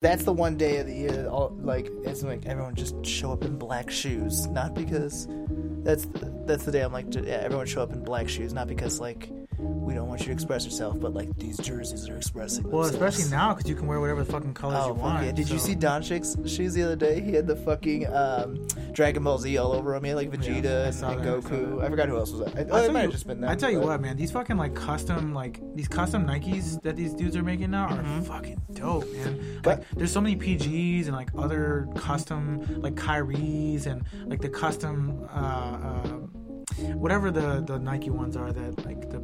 That's the one day of the year, that all, like it's like everyone just show up in black shoes, not because that's the, that's the day I'm like, yeah, everyone show up in black shoes, not because like we don't want you to express yourself, but like these jerseys are expressing. Well, themselves. especially now because you can wear whatever the fucking colors Oh, you want. yeah. Did you so- see Doncic's shoes the other day? He had the fucking um, Dragon Ball Z all over him. He had like Vegeta Yeah, and, and that, I Goku. I, forgot who else was that. I Oh, it tell might you- have just been that. I tell you but- what, man, these fucking like custom like these custom Nikes that these dudes are making now are fucking dope, man. Mm-hmm. But- Like, there's so many PGs and like other custom like Kyries and like the custom uh, uh whatever the the Nike ones are that like the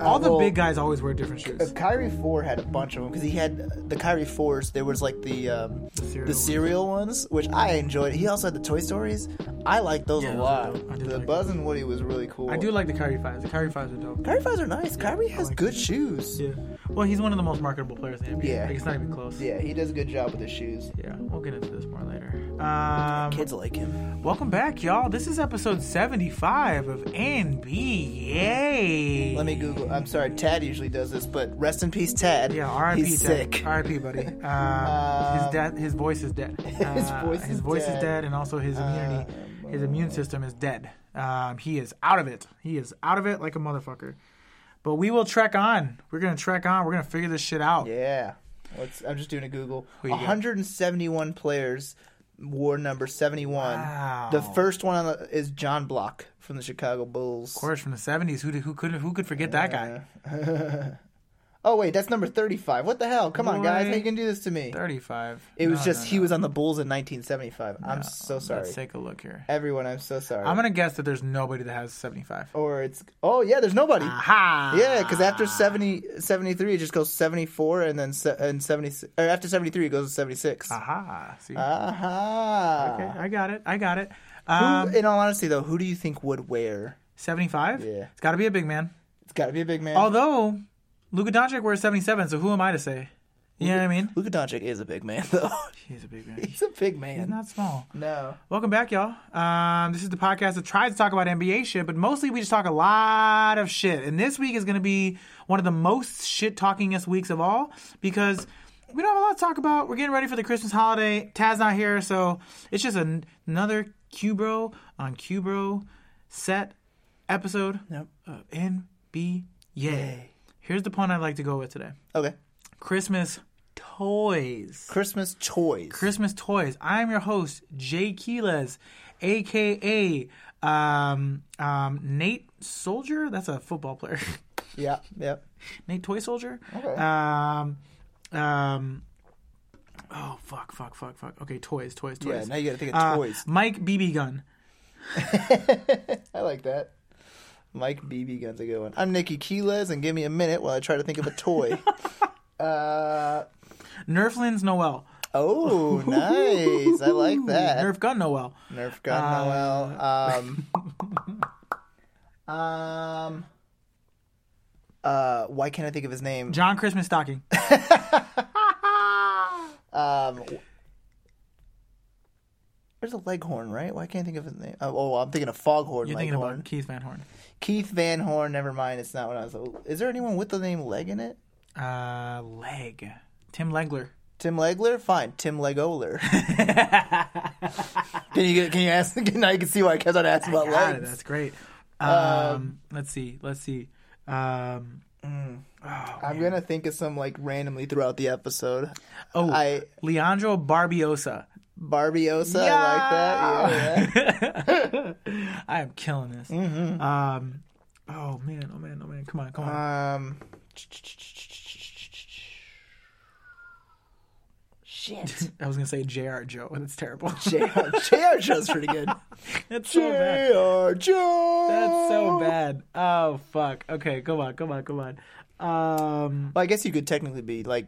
all the well, big guys always wear different shoes. Uh, Kyrie Four had a bunch of them because he had the Kyrie Fours. There was like the um, The cereal the ones. cereal ones, which I enjoyed. He also had the Toy Stories. I like those Yeah, a lot. I The like Buzz and Woody was really cool. I do like the Kyrie fives. The Kyrie fives are dope. Kyrie Fives are nice. Kyrie has like good them. shoes. Yeah. Well, he's one of the most marketable players in the NBA. Yeah. Like, it's not even close. Yeah, he does a good job with his shoes. Yeah, we'll get into this more later. Um, Kids like him. Welcome back, y'all. This is episode 75 of NB-YAY. Let me Google. I'm sorry, Tad usually does this, but rest in peace, Tad. Yeah, R.I.P. He's Dad. sick. R.I.P. buddy. Um, his Um, dad, his voice is dead. His Uh, voice his is voice dead. is dead, and also his immunity, his immune system is dead. Um, he is out of it. He is out of it like a motherfucker. But we will trek on. We're gonna trek on. We're gonna figure this shit out. Yeah. Let's, I'm just doing a Google. Who you got? 171 players wore number 71. Wow. The first one on the, is John Block from the Chicago Bulls. Of course, from the 70s. Who who could who could forget that guy? oh wait, that's number 35. What the hell? Come on, guys, how you can do this to me? 35. It was No, just no, he no. was on the Bulls in 1975. I'm No, so sorry. Let's take a look here. Everyone, I'm so sorry. I'm gonna guess that there's nobody that has 75. or it's oh yeah, there's nobody. Aha! Yeah, because after 70, 73, it just goes 74, and then se- and 70, or after 73, it goes to 76. Aha! See, Aha. okay, I got it. I got it. Who, Um, in all honesty, though, who do you think would wear? 75. Yeah. It's got to be a big man. It's got to be a big man. Although Luka Doncic wears 77, so who am I to say? You know what I mean? Luka Doncic is a big man, though. He's a big man. He's a big man. He's not small. no. Welcome back, y'all. Um, this is the podcast that tries to talk about NBA shit, but mostly we just talk a lot of shit. And this week is going to be one of the most shit talkingest weeks of all because we don't have a lot to talk about. We're getting ready for the Christmas holiday. Taz not here, so it's just an- another Cubro on Cubro set episode Yep. of NB-YAY. Here's the pun I'd like to go with today Okay. Christmas toys. Christmas toys. Christmas toys. I'm your host, Jay Quiles, aka um, um, Nate Soldier. That's a football player. yeah. Yeah. Nate Toy Soldier. Okay. Um, um, oh fuck, fuck, fuck, fuck. Okay, toys, toys, toys. Yeah. Now you got to think of Uh, toys. Mike BB gun. I like that. Mike BB Gun's a good one. I'm Nikki Quiles, and give me a minute while I try to think of a toy. uh. Nerflins Noel. Oh, nice. I like that. Nerf gun Noel. Nerf gun Noel. Um, um, uh, why can't I think of his name? John Christmas stocking. Um, there's a Leghorn, right? Why can't I think of his name? Oh, oh I'm thinking of Foghorn. You're thinking Leghorn. about Keith Van Horn. Keith Van Horn. Never mind. It's not what I was. Is there anyone with the name Leg in it? Uh, leg. Tim Legler. Tim Legler? Fine. Tim Legoler. can you can you ask? Now you can see why I kept on asking about Got it. legs. That's great. Um, let's see. Let's see. Um, I'm gonna think of some like randomly throughout the episode. oh, I Leandro Barbiosa. Barbiosa. I like that. Yeah, yeah. I am killing this. Um, oh man, oh man, oh man. Come on, come on. Um. Shit. I was gonna say J.R. Joe, and it's terrible. JR, JR Joe's pretty good. That's so bad. JR Joe. That's so bad. Oh fuck. Okay, come on, come on, come on. Um, Well, I guess you could technically be like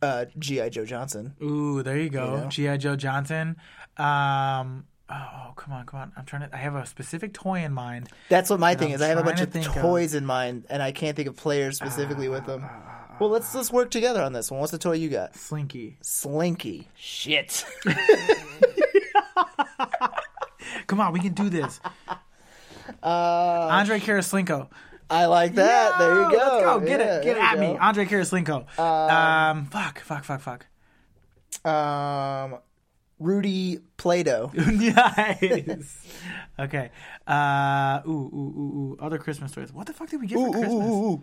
uh, GI Joe Johnson. ooh, there you go. You know? G.I. Joe Johnson. Um, oh, come on, come on. I'm trying to. I have a specific toy in mind. That's what my thing I'm is. I have a bunch to of think of- Ah, toys in mind, and I can't think of players specifically with them. Well, let's let's work together on this one. What's the toy you got? Slinky. Slinky. Shit. Come on, we can do this. Uh, Andre Karaslinko. I like that. there you go. Let's go. Get Yeah, it. Get at you me. go. Andre Karaslinko. Um, fuck, fuck, fuck, fuck. Um, Rudy Plato. nice. Okay. Uh, ooh, ooh, ooh, ooh. Other Christmas toys. What the fuck did we get Ooh, for Christmas? ooh, ooh.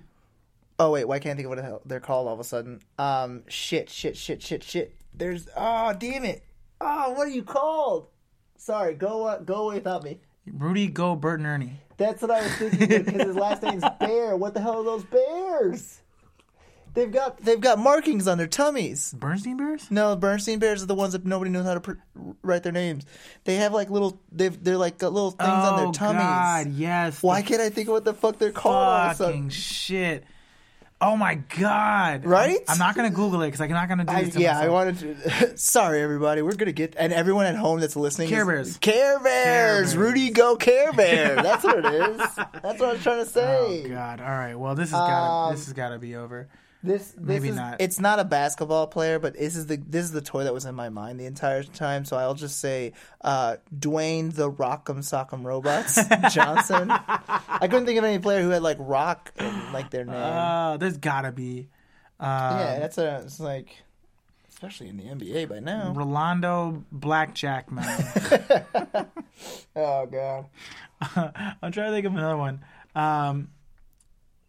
Oh wait, why can't I think of what the hell they're called all of a sudden? Um, shit, shit, shit, shit, shit. There's oh damn it. Oh, what are you called? Sorry, go uh, go away without me. Rudy, Go, Bert, and Ernie. That's what I was thinking because his last name's Bear. What the hell are those bears? They've got they've got markings on their tummies. Bernstein Bears? No, Bernstein bears are the ones that nobody knows how to pr- write their names. They have like little they've they're like got little things on their oh, tummies. God, yes. Why the can't I think of what the fuck they're called? all of a sudden? fucking shit. Oh my god! Right? I'm, I'm not gonna Google it because I'm not gonna do I, this. To yeah, I myself. wanted to. Sorry, everybody. We're gonna get and everyone at home that's listening. Care is- Bears. Care Bears. Bears. Rudy go Care Bear. That's what it is. That's what I'm trying to say. Oh god! All right. Well, this has got Um, to this has got to be over. This, this Maybe is, not. It's not a basketball player, but this is the this is the toy that was in my mind the entire time. So I'll just say uh, Dwayne the Rock'em Sock'em Robots Johnson. I couldn't think of any player who had like rock in like their name. Uh, there's gotta be. Uh, yeah, that's a it's like especially in the NBA by now. Rolando Blackjack Man. Oh god. I'm trying to think of another one. Um,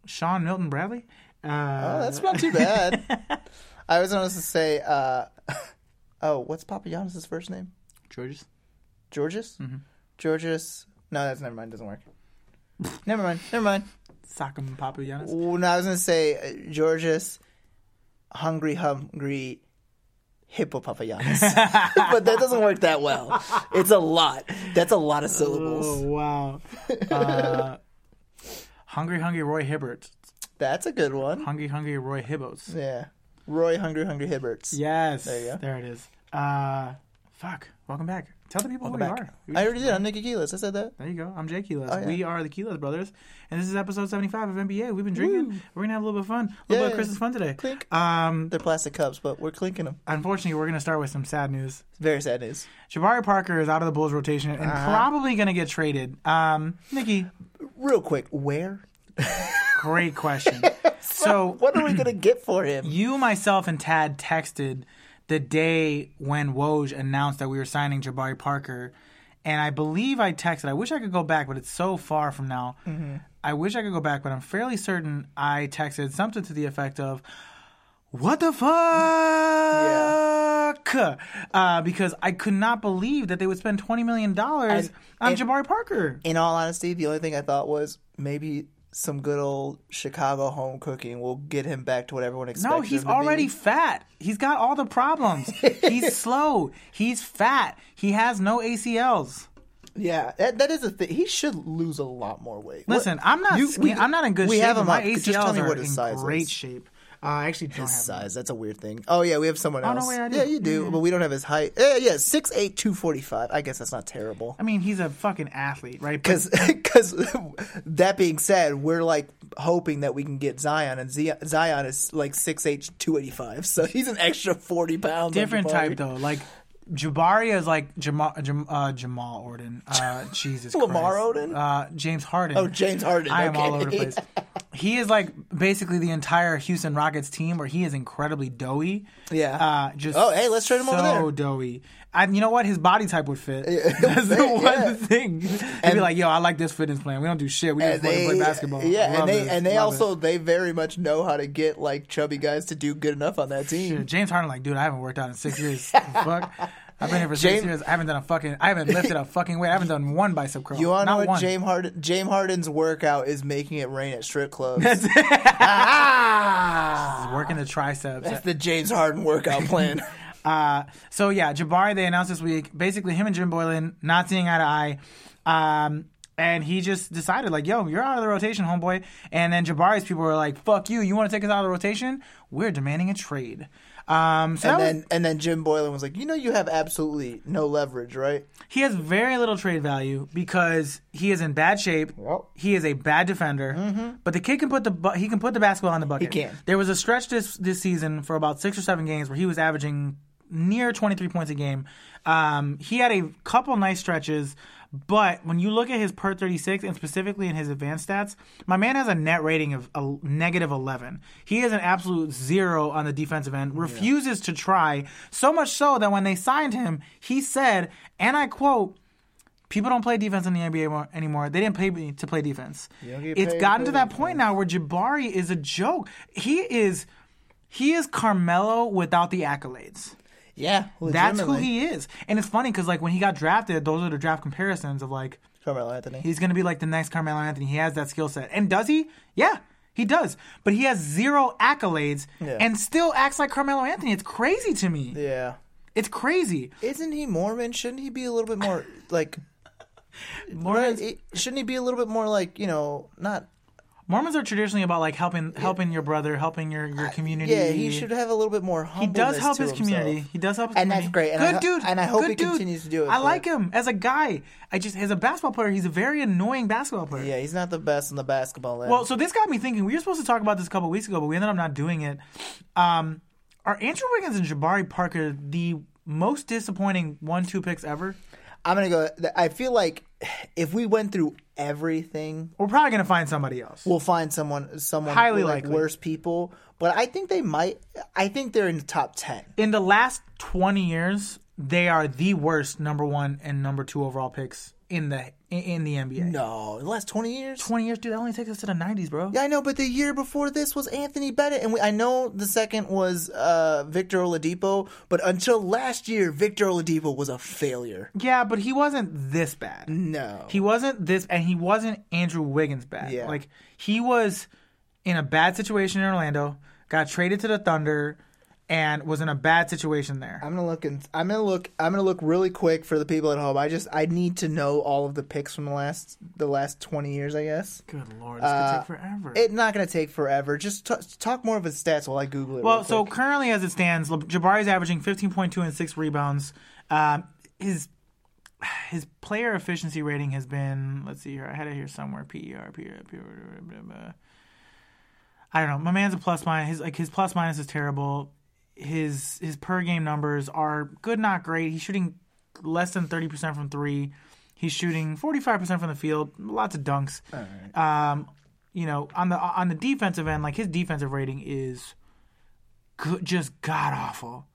Sean Milton Bradley. Uh, Oh, that's not too bad. I was going to say, uh, oh, what's Papa Giannis's first name? Georges. Georges? Mm-hmm. Georges? No, that's never mind. Doesn't work. never mind. Never mind. Sakam Papa Giannis. Well, no, I was going to say uh, Georges, hungry, hungry, hippo Papa Giannis. but that doesn't work that well. It's a lot. That's a lot of syllables. Oh wow. Uh, hungry, hungry Roy Hibbert. That's a good one. Hungry, hungry Roy Hibbos. Yeah. Roy Hungry Hungry Hibberts. Yes. There you go. There it is. Uh, fuck. Welcome back. Tell the people Welcome who back. we are. I already did. I'm Nicky Quiles. I said that. There you go. I'm Jay Quiles. Oh, yeah. We are the Quiles brothers, and this is episode 75 of NB-YAY. We've been drinking. We're gonna have a little bit of fun, a little bit of. Christmas fun today. Clink. Um, They're plastic cups, but we're clinking them. unfortunately, we're gonna start with some sad news. Very sad news. Jabari Parker is out of the Bulls rotation and Uh-huh. probably gonna get traded. Um, Nikki, Real quick, where? Great question. so What are we gonna get for him? you, myself, and Tad texted the day when Woj announced that we were signing Jabari Parker, and I believe I texted. I wish I could go back, but it's so far from now. I wish I could go back, but I'm fairly certain I texted something to the effect of, "What the fuck?" Uh, because I could not believe that they would spend twenty million dollars And- on and- Jabari Parker. In all honesty, the only thing I thought was maybe some good old Chicago home cooking will get him back to what everyone expects. No, he's already Be. fat. He's got all the problems. he's slow. He's fat. He has no ACLs. Yeah, that, that is a thing. He should lose a lot more weight. Listen, What- I'm not. You- skinny. I'm not in good we shape. have him my up. ACLs Just tell me are what his in size great is. shape. Uh, I actually don't His have size. That's a weird thing. Oh yeah, we have someone Oh, no, else. wait, I do. yeah, you do, Yeah. but we don't have his height. Yeah, yeah, 6'8", 245. I guess that's not terrible. I mean, he's a fucking athlete, right? But Because, that being said, we're like hoping that we can get Zion, and Zion is like 6'8", 285. So he's an extra forty pounds. different type though. Like Jabari is like Jamal, Jam, uh, Jamal Orden. Uh, Jesus Lamar Christ. Uh, James Harden. Oh, James Harden. I am all over the place. he is like basically the entire Houston Rockets team, where he is incredibly doughy. Yeah. Uh, just Oh, hey, let's trade him so over there. So doughy. And you know what? His body type would fit. That's the one Yeah. thing. He'd be like, "Yo, I like this fitness plan. We don't do shit. We just and they, play basketball." Yeah, Love and they this. and they Love it. also they very much know how to get like chubby guys to do good enough on that team. Shit, James Harden, like, dude, I haven't worked out in six years. Fuck. I've been here for six years. I haven't done a fucking. I haven't lifted a fucking weight. I haven't done one bicep curl. You want to know what. James Harden James Harden's workout is making it rain at strip clubs. ah, working the triceps. that's the James Harden workout plan. Uh, so yeah, Jabari they announced this week. Basically, him and Jim Boylen not seeing eye to eye. Um, and he just decided, like, yo, you're out of the rotation, homeboy. And then Jabari's people were like, fuck you. You want to take us out of the rotation? We're demanding a trade. Um, so and that was- then and then Jim Boylen was like, you know, you have absolutely no leverage, right? he has very little trade value because he is in bad shape. Yep. He is a bad defender, but the kid can put the he can put the basketball on the bucket. He can. There was a stretch this this season for about six or seven games where he was averaging near 23 points a game. Um, he had a couple nice stretches, but when you look at his per 36 and specifically in his advanced stats, my man has a net rating of a negative 11. He is an absolute zero on the defensive end, refuses to try, so much so that when they signed him, he said, and I quote, People don't play defense in the NBA anymore. They didn't pay me to play defense. It's gotten to that point now where Jabari is a joke. He is he is Carmelo without the accolades. Yeah, That's who he is. And it's funny because like when he got drafted, those are the draft comparisons of like Carmelo Anthony. he's going to be like the next Carmelo Anthony. He has that skill set, and does he? Yeah, he does. But he has zero accolades Yeah. and still acts like Carmelo Anthony. It's crazy to me. yeah. It's crazy. Isn't he Mormon? Shouldn't he be a little bit more like? Mormons, Right? Shouldn't he be a little bit more like you know not? Mormons are traditionally about like helping helping your brother, helping your your community. Yeah, he should have a little bit more. He does help his community. Himself. He does help his And that's great, and Good I dude. and I hope Good he dude. continues to do it, I but- like him as a guy. I just as a basketball player, he's a very annoying basketball player. Yeah, he's not the best on the basketball end. Well, so this got me thinking. We were supposed to talk about this a couple weeks ago, but we ended up not doing it. Um, are Andrew Wiggins and Jabari Parker the most disappointing one-two picks ever? I'm gonna go. I feel like if we went through everything, We're probably gonna find somebody else. we'll find someone, someone Highly like likely. worse people. But I think they might. I think they're in the top ten. In the last twenty years, they are the worst number one and number two overall picks in the in, in the NBA. No, the last twenty years. Twenty years, dude. That only takes us to the nineties, bro. Yeah, I know, but the year before this was Anthony Bennett, and we, I know the second was uh, Victor Oladipo, but until last year, Victor Oladipo was a failure. Yeah, but he wasn't this bad. No, He wasn't this, and he wasn't Andrew Wiggins bad. Yeah. Like he was in a bad situation in Orlando, got traded to the Thunder, and was in a bad situation there. I'm gonna look and I'm gonna look. I'm gonna look really quick for the people at home. I just I need to know all of the picks from the last the last 20 years. I guess Good lord, this Uh, could take forever. it's not gonna take forever. Just t- talk more of his stats while I Google it. well, real so quick. currently as it stands, Jabari's averaging 15.2 and six rebounds. Um, his his player efficiency rating has been let's see here. I had it here somewhere. PER, PER, PER. I don't know. My man's a plus minus. His like his plus minus is terrible. His his per game numbers are good, not great. He's shooting less than thirty percent from three. He's shooting forty five percent from the field. Lots of dunks. Um, you know, on the on the defensive end, like his defensive rating is good, just god awful.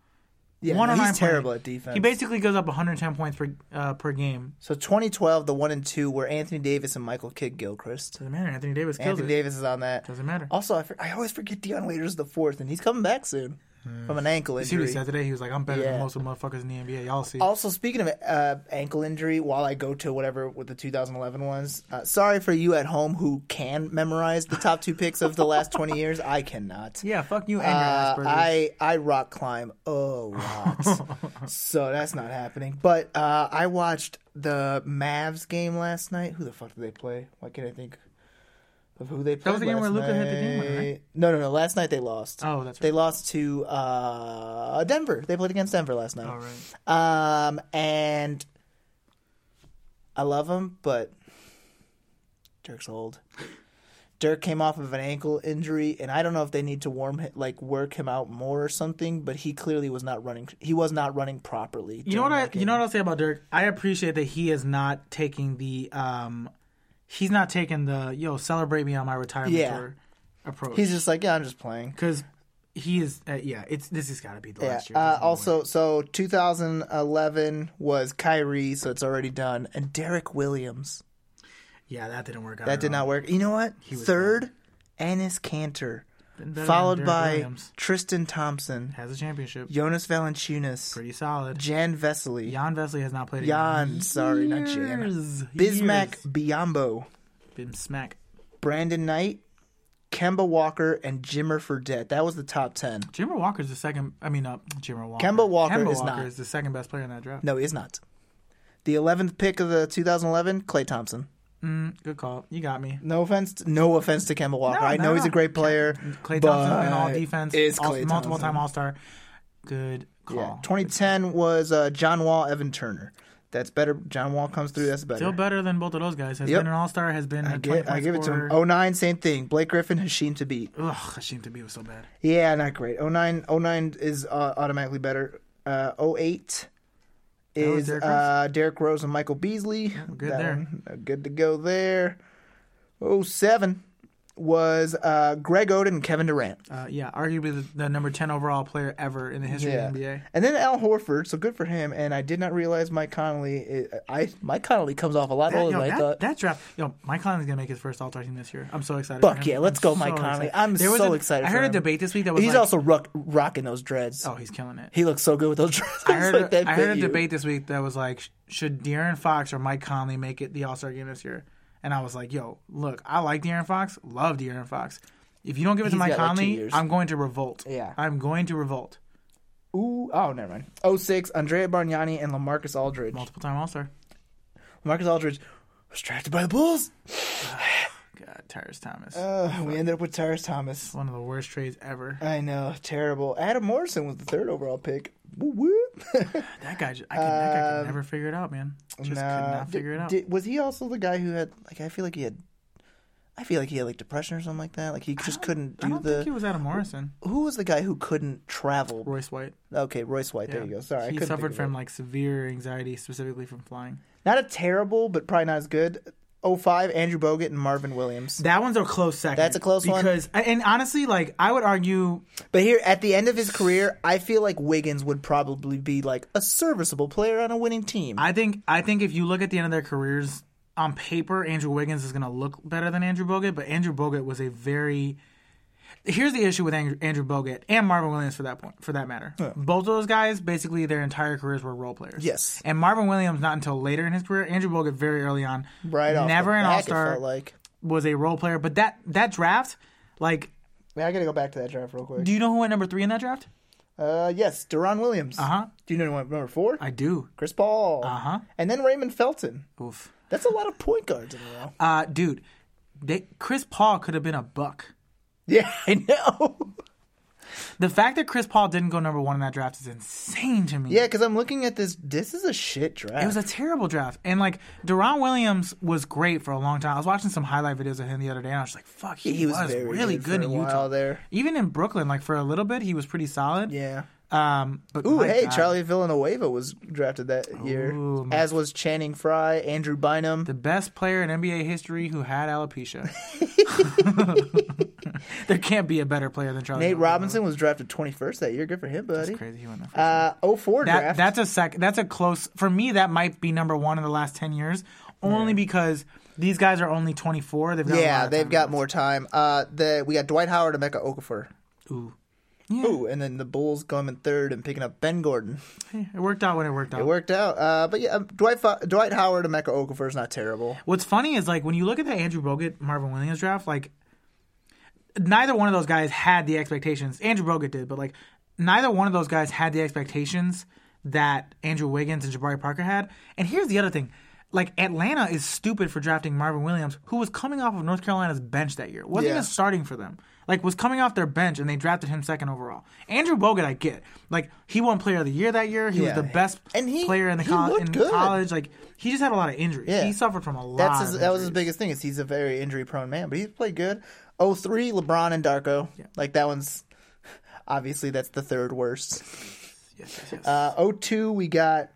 yeah, one he's terrible point. at defense. He basically goes up 110 points per uh, per game. so 2012, the one and two were Anthony Davis and Michael Kidd Gilchrist. Doesn't matter. Anthony Davis Anthony it. Davis is on that. Doesn't matter. Also, I, for, I always forget Dion Waiters the fourth, and he's coming back soon from an ankle You see what injury. he said today? He was like, "I'm better Yeah. than most of the motherfuckers in the NBA." Y'all see? Also, speaking of uh, ankle injury, while I go to whatever with the 2011 ones, uh, sorry for you at home who can memorize the top two picks of the last 20 years. I cannot. yeah, fuck you and your Uh, Asperger's. I I rock climb a lot, so that's not happening. But uh, I watched the Mavs game last night. Who the fuck did they play? Why can't I think of who they played? was the game where Luka hit the game winner, right? No, no, no. Last night they lost. Oh, that's right. They lost to uh, Denver. They played against Denver last night. All right. Um, and I love him, but Dirk's old. Dirk came off of an ankle injury, and I don't know if they need to warm like work him out more or something. But he clearly was not running. He was not running properly. You know what I? that You know what I'll say about Dirk? I appreciate that he is not taking the um, he's not taking the yo celebrate me on my retirement Yeah. tour approach. He's just like, yeah, I'm just playing. because he is. Uh, yeah, it's this has got to be the Yeah. last year. Uh, also, so 2011 was Kyrie, so it's already done, and Derrick Williams. yeah, that didn't work out. That at did all. not work. You know what? was Third, Enes Kanter, Been better than followed by Williams. Tristan Thompson, has a championship. Jonas Valanciunas, Pretty solid. Jan Vesely, Jan Vesely has not played. Jan, in sorry, not Jan. years. Bismack Years. Biyombo, Been smack. Brandon Knight, Kemba Walker, and Jimmer Fredette. That was the top 10. Jimmer Walker is the second. I mean, uh, Jimmer Walker. Kemba Walker Kemba is Walker not. is the second best player in that draft. No, he is not. The 11th pick of the 2011, Klay Thompson. Mm, good call. You got me. No offense, to, no offense to Kemba Walker. No, I no, know he's a great player. Klay Thompson and all defense. It's all- multiple time All Star. Good call. Yeah, 2010 was uh, John Wall, Evan Turner. That's better. John Wall comes through. That's better. Still better than both of those guys. Has Yep. been an All Star. Has been. I, a get, I give it to him. scorer. 09, same thing. Blake Griffin, Hasheem Thabeet. Ugh, Hasheem Thabeet was so bad. Yeah, not great. 09, 09 is uh, automatically better. Uh, 08 That was is Derrick Rose. uh, Derrick Rose and Michael Beasley. good That there. one, uh, good to go there. 07 was uh, Greg Oden and Kevin Durant. Uh, yeah, arguably the, the number 10 overall player ever in the history of the NBA. And then Al Horford, so good for him. And I did not realize Mike Conley. It, I Mike Conley comes off a lot older than I that, thought. that draft, yo, Mike Conley's gonna make his first All Star team this year. I'm so excited. Fuck for him. yeah, let's I'm go, Mike Conley. excited. I'm so a- excited I heard a debate this week that was He's like, also rock, rocking those dreads. oh, he's killing it. He looks so good with those dreads. I heard, like a, I heard a debate this week that was like, should De'Aaron Fox or Mike Conley make it the All Star game this year? And I was like, yo, look, I like De'Aaron Fox, love De'Aaron Fox. If you don't give it to He's Mike got, like, two Conley, years. I'm going to revolt. Yeah. I'm going to revolt. Ooh, oh, never mind. 06, Andrea Bargnani and Lamarcus Aldridge. Multiple time All Star. Lamarcus Aldridge was drafted by the Bulls. God, Tyrus Thomas. Uh, we ended up with Tyrus Thomas. One of the worst trades ever. I know, terrible. Adam Morrison was the third overall pick. That guy, I can, that guy Um, could never figure it out, man. Just could not figure it out. Did- was he also the guy who had like? I feel like he had. I feel like he had like depression or something like that. Like he just couldn't I do don't the. think he was Adam Morrison. Who was the guy who couldn't travel? Royce White. Okay, Royce White. There you go. Sorry, I he suffered from it. like severe anxiety, specifically from flying. not a terrible, but probably not as good. 05, Andrew Bogut and Marvin Williams. That one's a close second. That's a close one. because, and honestly, like I would argue, But here, at the end of his career, I feel like Wiggins would probably be like a serviceable player on a winning team. I think, I think if you look at the end of their careers on paper, Andrew Wiggins is going to look better than Andrew Bogut, but Andrew Bogut was a very. Here's the issue with Andrew, Andrew Bogut and Marvin Williams for that point, for that matter. Both of those guys, basically, their entire careers were role players. Yes. and Marvin Williams not until later in his career. Andrew Bogut very early on, right off never an All Star, like. was a role player. But that that draft, like, Man, I gotta go back to that draft real quick. do you know who went number three in that draft? Uh, yes, Deron Williams. Uh huh. Do you know who went number four? I do. Chris Paul. Uh huh. And then Raymond Felton. Oof. That's a lot of point guards in a row. Uh, dude, they, Chris Paul could have been a buck. Yeah, I know. The fact that Chris Paul didn't go number one in that draft is insane to me. yeah, because I'm looking at this. This is a shit draft. It was a terrible draft. And like Deron Williams was great for a long time. I was watching some highlight videos of him the other day and I was like, fuck, he, he was, was, really good, good, in Utah. there. Even in Brooklyn, like for a little bit, he was pretty solid. Yeah. Um, but Ooh, hey, God. Charlie Villanueva was drafted that year, Ooh, as was Channing Frye, Andrew Bynum. the best player in NBA history who had alopecia. there can't be a better player than Charlie. Nate Villanueva. Robinson was drafted 21st that year. Good for him, buddy. That's crazy. He went there first. Uh, 04 that draft. that's a sec. That's a close for me. That might be number one in the last ten years, only because these guys are only twenty four. They've got yeah, they've got more time. Uh, the we got Dwight Howard and Emeka Okafor. Ooh, yeah, Ooh, and then the Bulls in third and picking up Ben Gordon. Hey, it worked out when it worked out. It worked out. Uh, but yeah, Dwight Fa- Dwight Howard and Mecca Okafor is not terrible. What's funny is like when you look at the Andrew Bogut Marvin Williams draft, like neither one of those guys had the expectations. Andrew Bogut did, but like neither one of those guys had the expectations that Andrew Wiggins and Jabari Parker had. And here's the other thing. Like Atlanta is stupid for drafting Marvin Williams, who was coming off of North Carolina's bench that year. wasn't Yeah. even starting for them. Like was coming off their bench and they drafted him second overall. Andrew Bogut, I get. Like he won Player of the Year that year. He Yeah. was the best And he- player in the he col- in good. college. Like he just had a lot of injuries. Yeah. He suffered from a lot. That's his, that was his biggest thing. Is he's a very injury prone man, but he's played good. 03, LeBron and Darko. Like that one's obviously that's the third worst. Yes, yes, yes. Uh, 02, we got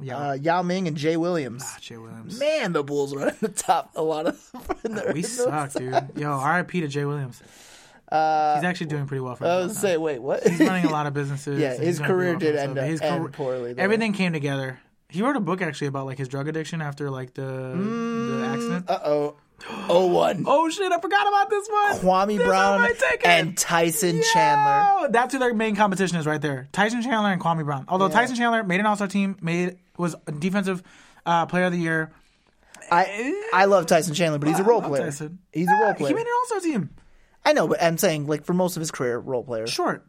yeah. uh, Yao Ming and Jay Williams. Jay Williams. Man, the Bulls are at the top. A lot of in the, we suck, dude. Yo, R.I.P. to Jay Williams. Uh, He's actually doing pretty well for I was say, wait, what? He's running a lot of businesses. Yeah, his career did end up- His end poorly, though. Everything came together. He wrote a book actually about like his drug addiction after like the the accident. Uh oh. 01. Oh shit! I forgot about this one. Kwame This Brown and Tyson Chandler. Yo, That's who their main competition is right there. Tyson Chandler and Kwame Brown. Although Tyson Chandler made an All Star team, made was a defensive uh, player of the year. I I love Tyson Chandler, but he's a role player. Tyson. He's a role player. He made an All Star team. I know, but I'm saying like for most of his career, role player. Short.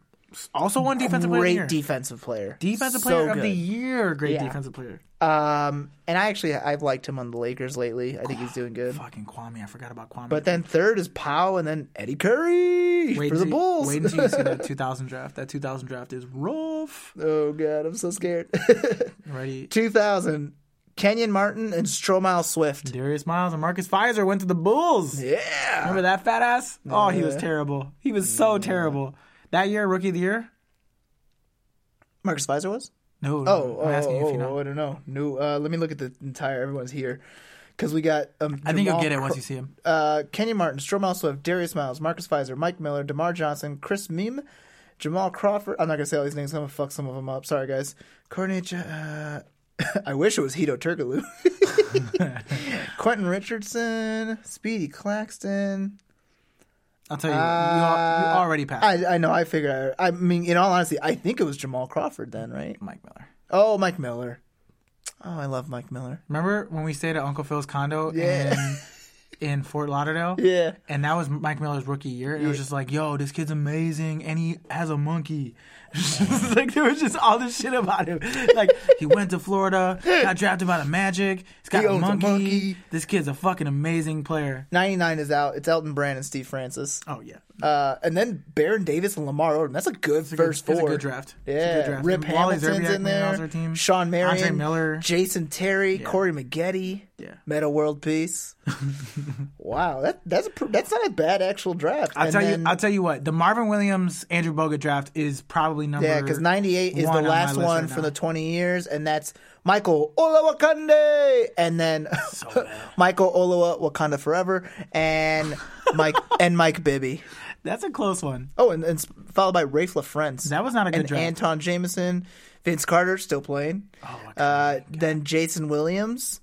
Also one defensive player Great defensive player. defensive So player of good. the year. Great Yeah. defensive player. Um, and I actually I've liked him on the Lakers lately. I think he's doing good. Fucking Kwame. I forgot about Kwame. But then third is Powell, and then Eddie Curry wait for the Bulls. Wait until you see that 2000 draft. That 2000 draft is rough. oh god, I'm so scared. Ready? 2000, Kenyon Martin and Stromile Swift. Darius Miles and Marcus Fizer went to the Bulls. Yeah, Remember that fat ass? Oh, he was terrible. He was so terrible. That year, rookie of the year. Marcus Fizer was. No, Oh, I'm oh, asking you if you oh, know. I don't know. No, uh, let me look at the entire. Everyone's here because we got. Um, I think you'll get it once you see him. uh, Kenyon Martin, Stromile Swift, Darius Miles, Marcus Fizer, Mike Miller, DerMarr Johnson, Chris Mihm, Jamal Crawford. I'm not gonna say all these names. I'm gonna fuck some of them up. Sorry, guys. Courtney. Uh, I wish it was Hedo Turkoglu. Quentin Richardson, Speedy Claxton. I'll tell you, you, al- you Uh, already passed I I know. I figure. I, I mean, in all honesty, I think it was Jamal Crawford then, right? Mike Miller. Oh, Mike Miller. Oh, I love Mike Miller. Remember when we stayed at Uncle Phil's condo Yeah. in in Fort Lauderdale? Yeah. And that was Mike Miller's rookie year. And it was just like, yo, this kid's amazing, and he has a monkey. like there was just all this shit about him. Like he went to Florida, got drafted by the Magic. He's got He a owns a monkey. monkey. This kid's a fucking amazing player. 99 is out. It's Elton Brand and Steve Francis. Oh yeah, Uh, and then Baron Davis and Lamar Odom. That's a good a first good, it's four. a good draft. A Yeah, good draft. Rip And Hamilton's Szczerbiak in there. Shawn Marion, Andre Miller. Jason Terry, Corey Maggette, Yeah. Metta World Peace. wow, that that's a, that's not a bad actual draft. I'll And tell then- you. I'll tell you what. The Marvin Williams Andrew Bogut draft is probably number. yeah, because 98 is the last list one right for now. the 20 years, and that's Michael Olowokandi, and then Michael Olawa Wakanda Forever, and Mike and Mike Bibby. That's a close one. Oh, and, and followed by Raef LaFrentz. That was not a good and draft. Antawn Jamison, Vince Carter still playing. Oh, my Uh, then Jason Williams,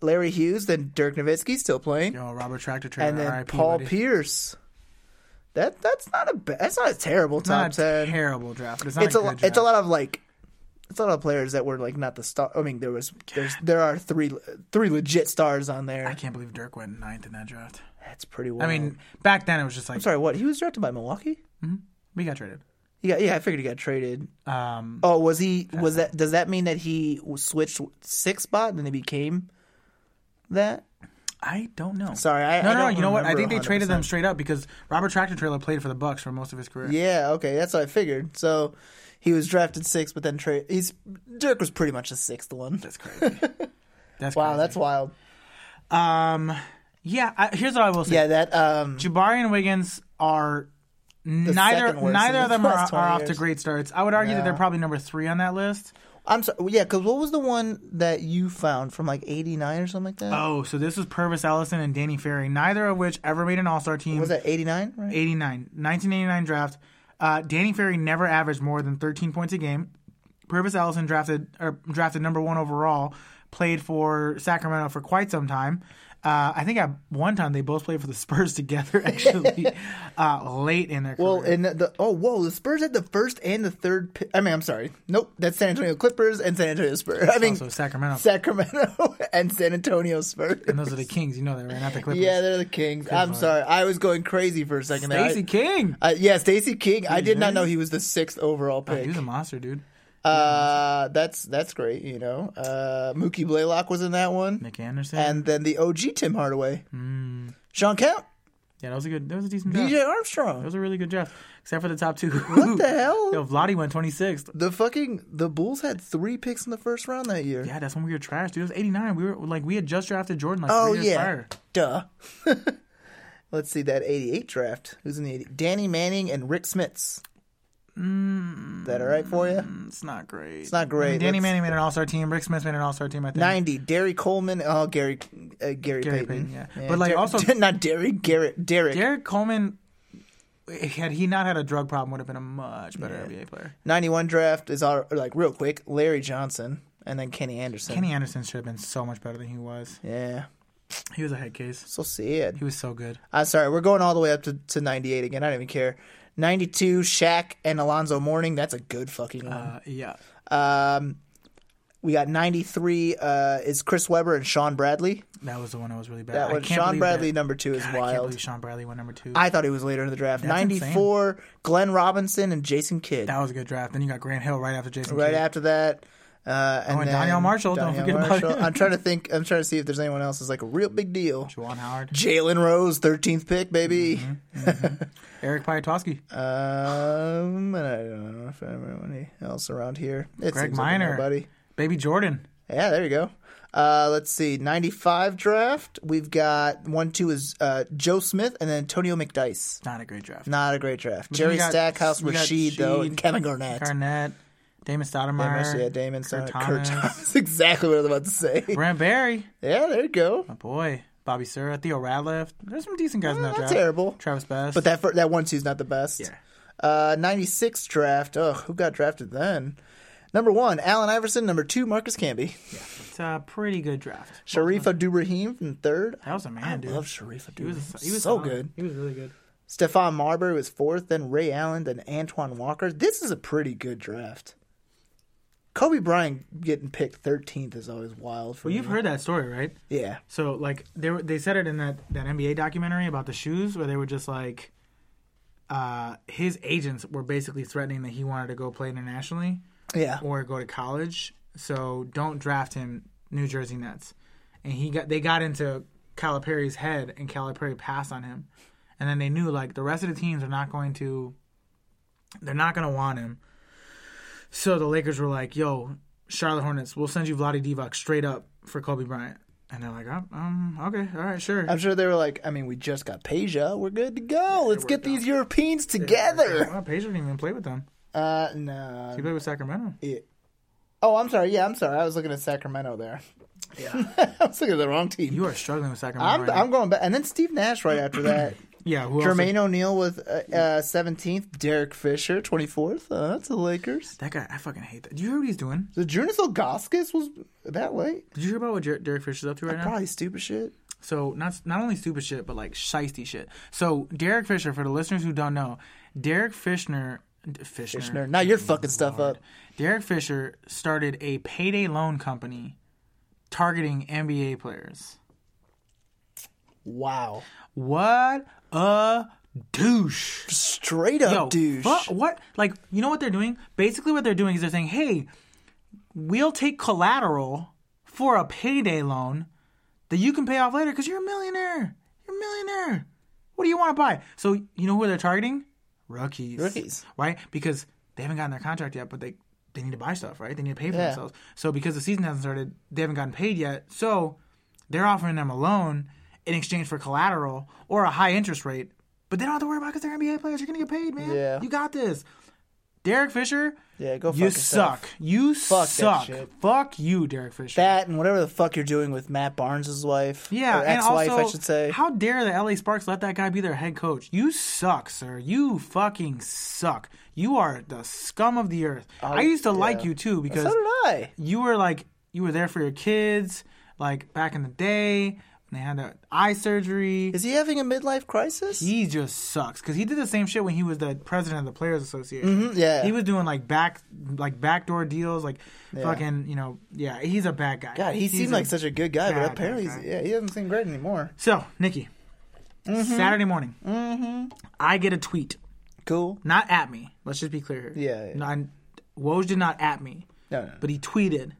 Larry Hughes, then Dirk Nowitzki still playing, Yo, Robert Tractor Trailer. and then RIP, Paul buddy. Pierce. That that's not a ba- that's not a terrible It's top not a ten. terrible draft, it's not it's a, a good lo- draft. it's a lot of like it's a lot of players that were like not the star. I mean, there was there's there are three three legit stars on there. I there. can't believe Dirk went ninth in that draft. That's pretty. Wild. I mean, back then it was just like I'm sorry. What he was drafted by Milwaukee? We got traded. Yeah, yeah. I figured he got traded. Um, Oh, was he? Was that? Does that mean that he switched six spot and then he became that? I don't know. Sorry, I no, I no, You know what? I think they traded them straight up because Robert Tractor Trailer played for the Bucks for most of his career. Yeah, okay, that's what I figured. So he was drafted sixth, but then trade. He's Dirk was pretty much the sixth one. That's crazy. That's Wow, crazy. that's wild. um, yeah. I, here's what I will say. Yeah, that um, Jabari and Wiggins are neither neither of the them are, are off to great starts. I would argue that they're probably number three on that list. I'm sorry. Yeah, because what was the one that you found from like '89 or something like that? Oh, so this was Pervis Ellison and Danny Ferry, neither of which ever made an All Star team. was that '89? Right. 89, 1989 draft. Uh, Danny Ferry never averaged more than 13 points a game. Pervis Ellison drafted or drafted number one overall. Played for Sacramento for quite some time. Uh, I think at one time they both played for the Spurs together. Actually, uh, late in their career. Well, and the oh whoa, the Spurs had the first and the third. Pick. I mean, I'm sorry. Nope, that's San Antonio Clippers and San Antonio Spurs. I mean, also Sacramento. Sacramento and San Antonio Spurs. and those are the Kings. You know that, right? Not the Clippers. Yeah, they're the Kings. I'm Lord. sorry. I was going crazy for a second there. Stacey King. I, yeah, Stacey King. I did not know he was the sixth overall Oh, pick. he was a monster, dude. Uh, that's that's great. You know, uh, Mookie Blaylock was in that one, Nick Anderson. and then the OG Tim Hardaway, Shawn Kemp, yeah, that was a good. That was a decent draft. Armstrong. That was a really good draft, except for the top two. What the hell? Yo, Vladdy went 26th. The fucking the Bulls had three picks in the first round that year. Yeah, that's when we were trash, dude. It was 89. We were like, we had just drafted Jordan like Oh yeah, prior. duh. Let's see that '88 draft. Who's in the 80? Danny Manning and Rik Smits. Is that all right for you? It's not great. It's not great. Danny Let's- Manning made an All Star team. Rick Smith made an All Star team. I think. 90, Gary Coleman. Oh, Gary, uh, Gary, Gary Payton. Payton, yeah. But, like, Dar- also- not Derry, Garrett, Derek. Derek Coleman, had he not had a drug problem, would have been a much better NBA player. 91 draft is all, like real quick. Larry Johnson and then Kenny Anderson. Kenny Anderson should have been so much better than he was. Yeah, He was a head case. so sad. He was so good. I'm sorry, we're going all the way up to, to 98 again. I don't even care. 92, Shaq and Alonzo Mourning. That's a good fucking one. Uh, yeah. Um, we got 93 uh, is Chris Webber and Shawn Bradley. That was the one that was really bad. That I one, Shawn Bradley that- number two is God, I wild. Shawn Bradley went number two. I thought he was later in the draft. That's 94, Glenn Robinson and Jason Kidd. that was a good draft. Then you got Grant Hill right after Jason. right Kidd. after that. Uh, and Oh, and Donnell Marshall, don't Donnell forget about Marshall. him. I'm trying to think. I'm trying to see if there's anyone else that's like a real big deal. Juwan Howard, Jalen Rose, 13th pick, baby. Mm-hmm. Eric Piatkowski, Um, and I don't know if anyone else around here. It Greg Minor. nobody. Baby Jordan. Yeah, there you go. Uh, let's see. 95 draft. We've got one, two is uh, Joe Smith and then Antonio McDyess. Not a great draft. Not a great draft. But Jerry got- Stackhouse, Rasheed, though, and Kevin Garnett. Garnett. Damon Stoudamire. Damon, yeah, Damon, Kurt Kurt Thomas. Thomas. exactly what I was about to say. Brent Barry. Yeah, there you go. My boy. Bobby Sura. Theo Ratliff. There's some decent guys in that Not draft. terrible. Travis Best. But that fir- that one two's not the best. Yeah. Uh, 96 draft. Ugh, who got drafted then? Number one, Allen Iverson. Number two, Marcus Camby. Yeah, It's a pretty good draft. Shareef Abdur-Rahim from third. That was a man, I dude. love Shareef he was, he was so solid. good. He was really good. Stephon Marbury was fourth, then Ray Allen, then Antoine Walker. This is a pretty good draft. Kobe Bryant getting picked 13th is always wild for Well, me. you've heard that story, right? Yeah. So like they were, they said it in that that NBA documentary about the shoes where they were just like uh his agents were basically threatening that he wanted to go play internationally Yeah. or go to college. So don't draft him New Jersey Nets. And he got they got into Calipari's head and Calipari passed on him. And then they knew like the rest of the teams are not going to they're not going to want him. So the Lakers were like, "Yo, Charlotte Hornets, we'll send you Vlade Divac straight up for Kobe Bryant." And they're like, oh, "Um, okay, all right, sure." I'm sure they were like, I mean, we just got Peja. We're good to go. Let's get these Europeans together. Well, Peja didn't even play with them. Uh, no. He played with Sacramento. Yeah. Oh, I'm sorry. Yeah, I'm sorry. I was looking at Sacramento there. Yeah, I was looking at the wrong team. you are struggling with Sacramento. I'm, right. I'm going back. And then Steve Nash right after that. yeah. Who else? Jermaine O'Neal with uh, uh, 17th. Derek Fisher, 24th. Uh, that's the Lakers. That guy, I fucking hate that. Do you hear what he's doing? The Jonas Ilgauskas was that late? Did you hear about what Jer- Derek Fisher's up to right now? Probably stupid shit. So not not only stupid shit, but like shisty shit. So Derek Fisher, for the listeners who don't know, Derek Fishner, Fishner, Fishner. Now you're fucking stuff up. Derek Fisher started a payday loan company targeting NBA players. Wow. What a douche! Straight up Yo, douche. fu- what? Like, you know what they're doing? Basically, what they're doing is they're saying, "Hey, we'll take collateral for a payday loan that you can pay off later because you're a millionaire. You're a millionaire. What do you want to buy?" So you know who they're targeting? Rookies. Rookies. right? Because they haven't gotten their contract yet, but they they need to buy stuff, right? They need to pay for Yeah. themselves. So because the season hasn't started, they haven't gotten paid yet. So they're offering them a loan in exchange for collateral or a high interest rate. But they don't have to worry about because they're NBA players. You're gonna get paid, man. Yeah. You got this. Derek Fisher, Yeah, go fuck you yourself. suck. You Fuck that suck. shit. Fuck you, Derek Fisher. That and whatever the fuck you're doing with Matt Barnes' wife. yeah, and ex-wife, also, I should say. how dare the LA Sparks let that guy be their head coach? You suck, sir. You fucking suck. You are the scum of the earth. I oh, used to like you too because so did I. you were like you were there for your kids, like back in the day they had that eye surgery. Is he having a midlife crisis? he just sucks because he did the same shit when he was the president of the Players Association. Mhm, yeah. he was doing like back like backdoor deals, like fucking you know yeah. He's a bad guy. God, he He's seemed like such a good guy, but apparently, guy. yeah, he doesn't seem great anymore. So Nikki, Mm-hmm. Saturday morning, I get a tweet, Cool. not at me. Let's just be clear here. Yeah, yeah. No, I- Woj did not at me. No, no. but he tweeted and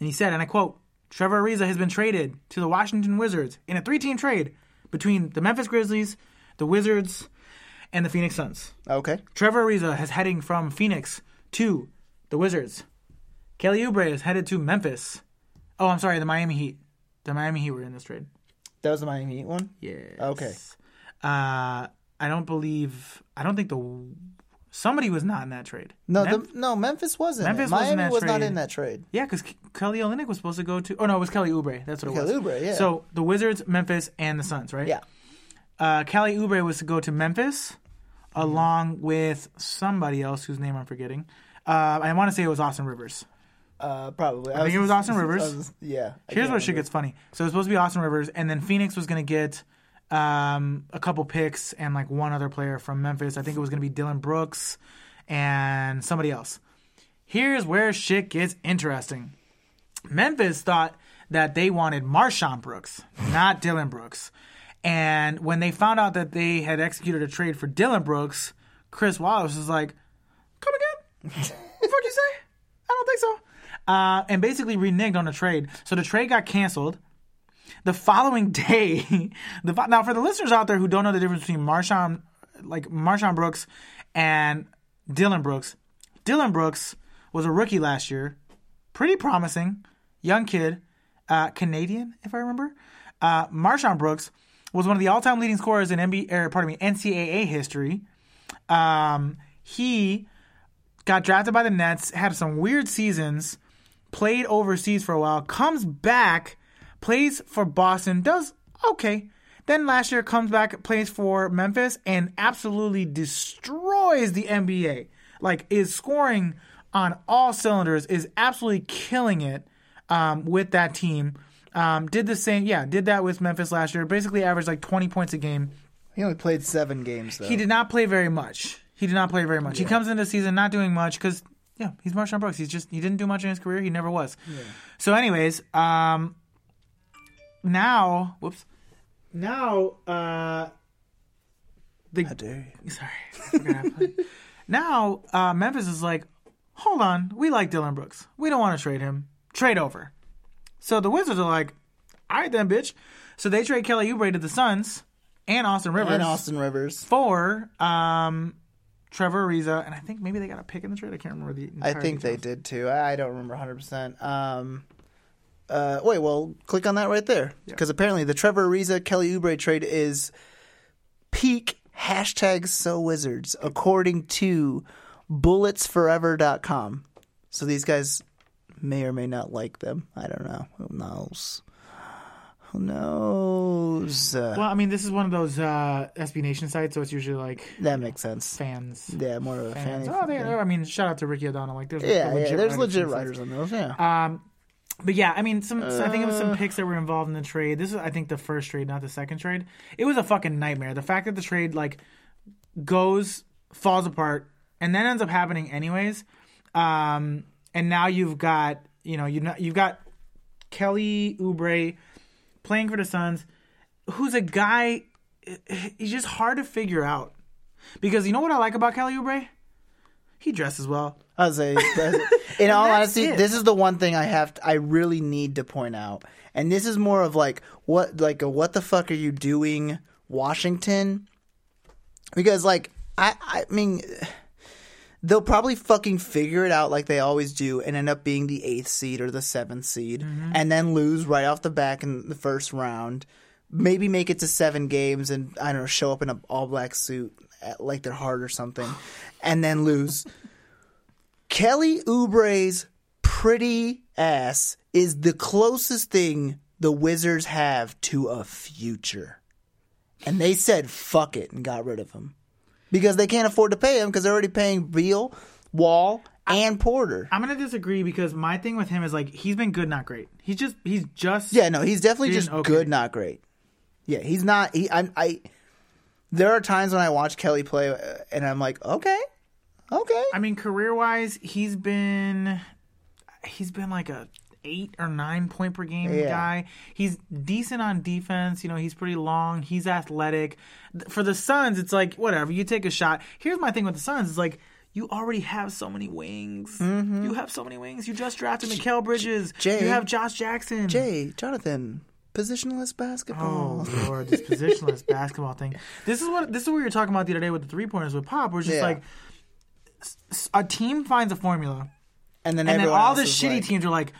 he said, and I quote, Trevor Ariza has been traded to the Washington Wizards in a three team trade between the Memphis Grizzlies, the Wizards, and the Phoenix Suns. Okay. Trevor Ariza is heading from Phoenix to the Wizards. Kelly Oubre is headed to Memphis. Oh, I'm sorry, the Miami Heat. The Miami Heat were in this trade. That was the Miami Heat one? Yes. Okay. Uh, I don't believe. I don't think the somebody was not in that trade. No, Mem- the, no, Memphis wasn't. Memphis was Miami that was not trade. in that trade. Yeah, because Kelly Olynyk was supposed to go to. Oh no, it was Kelly Oubre. That's what it Kelly was. Kelly Oubre, yeah. So the Wizards, Memphis, and the Suns, right? Yeah. Uh, Kelly Oubre was to go to Memphis, along with somebody else whose name I'm forgetting. Uh, I want to say it was Austin Rivers. Uh, probably. I think it was Austin Rivers. was- yeah. I Here's where shit gets funny. So it was supposed to be Austin Rivers, and then Phoenix was going to get um, a couple picks and like one other player from Memphis. I think it was going to be Dillon Brooks and somebody else. Here's where shit gets interesting. Memphis thought that they wanted MarShon Brooks, not Dillon Brooks. And when they found out that they had executed a trade for Dillon Brooks, Chris Wallace was like, "Come again? What fuck you say? I don't think so." Uh, and basically reneged on the trade. So the trade got canceled. The following day, the now for the listeners out there who don't know the difference between MarShon, like MarShon Brooks, and Dillon Brooks, Dillon Brooks was a rookie last year, pretty promising, young kid, uh, Canadian if I remember. Uh, MarShon Brooks was one of the all-time leading scorers in NBA, or pardon me, NCAA history. Um, he got drafted by the Nets, had some weird seasons, played overseas for a while, comes back, plays for Boston, does okay. Then last year comes back, plays for Memphis, and absolutely destroys the NBA. Like is scoring on all cylinders, is absolutely killing it um, with that team. Um, did the same, yeah, did that with Memphis last year. Basically, averaged like 20 points a game. He only played seven games though. He did not play very much. He did not play very much. He comes into the season not doing much because yeah, he's MarShon Brooks. He's just he didn't do much in his career. He never was. So, anyways, um, now whoops, now uh, the How dare you? sorry, I forgot how to play. now uh, Memphis is like, hold on, we like Dillon Brooks. We don't want to trade him. Trade over. So the Wizards are like, all right then, bitch. So they trade Kelly Oubre to the Suns and Austin Rivers And Austin Rivers. for um, Trevor Ariza, and I think maybe they got a pick in the trade. I can't remember the. I think they did too. I don't remember 100%. Um, uh, wait, well, click on that right there. Because apparently the Trevor Ariza Kelly Oubre trade is peak hashtag so wizards, according to bulletsforever.com. So these guys may or may not like them. I don't know. Who knows? Who knows? Well, I mean, this is one of those uh, SB Nation sites, so it's usually like that makes sense. fans. Yeah, more of a fans. fan. Oh, they, I mean, shout out to Ricky O'Donnell. Like, there's yeah, yeah, there's legit writers on those. Yeah. Um, but yeah, I mean, some so I think it was Uh. some picks that were involved in the trade. This is, I think, the first trade, not the second trade. It was a fucking nightmare. The fact that the trade like goes, falls apart, and then ends up happening anyways. Um, and now you've got you know you you've got Kelly Oubre playing for the Suns, who's a guy. He's just hard to figure out because you know what I like about Kelly Oubre. He dresses well. I was in all honesty, it. this is the one thing I have, to, I really need to point out, and this is more of like what, like a what the fuck are you doing, Washington? Because like I, I mean, they'll probably fucking figure it out like they always do, and end up being the eighth seed or the seventh seed, Mm-hmm. and then lose right off the back in the first round. Maybe make it to seven games and I don't know, show up in an all black suit at, like they're hard or something, and then lose. Kelly Oubre's pretty ass is the closest thing the Wizards have to a future. And they said fuck it and got rid of him. Because they can't afford to pay him because they're already paying Beal, Wall, and Porter. I'm gonna disagree because my thing with him is like he's been good, not great. He's just he's just Yeah, no, he's definitely just okay. good, not great. Yeah, he's not. He, I, I. There are times when I watch Kelly play, uh, and I'm like, okay, okay. I mean, career wise, he's been he's been like a eight or nine point per game Yeah. guy. He's decent on defense. You know, he's pretty long. He's athletic. For the Suns, it's like whatever. You take a shot. Here's my thing with the Suns: is like. You already have so many wings. You have so many wings. You just drafted Mikal Bridges. Mm-hmm. Jay. you have Josh Jackson. Jay, Jonathan, positionless basketball. Oh lord, this positionless basketball thing. This is what this is what we were talking about the other day with the three pointers with Pop. Where it's just Yeah. like a team finds a formula, and then and then all the shitty like, teams are like,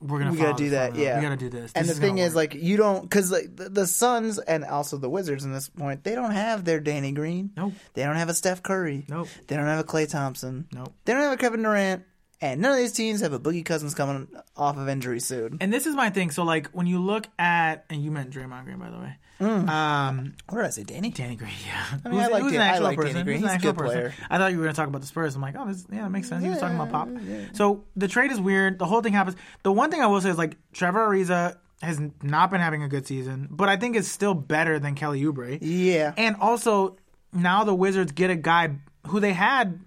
"We're gonna we gotta do that. formula. Yeah, we gotta do this." And This the thing is, work." like, you don't because like the, the Suns and also the Wizards in this point, they don't have their Danny Green. Nope. They don't have a Steph Curry. Nope. They don't have a Klay Thompson. Nope. They don't have a Kevin Durant. And none of these teams have a Boogie Cousins coming off of injury soon. and this is my thing. So like when you look at, and you meant Draymond Green by the way. Um, What did I say, Danny? Danny Green, yeah. I mean, I like who's Dan- an I actual like Danny person. Green. Who's an He's a actual good person. player. I thought you were going to talk about the Spurs. I'm like, oh, this, yeah, that makes sense. He was talking about Pop. So the trade is weird. The whole thing happens. The one thing I will say is like Trevor Ariza has not been having a good season, but I think is still better than Kelly Oubre. Yeah. And also now the Wizards get a guy who they had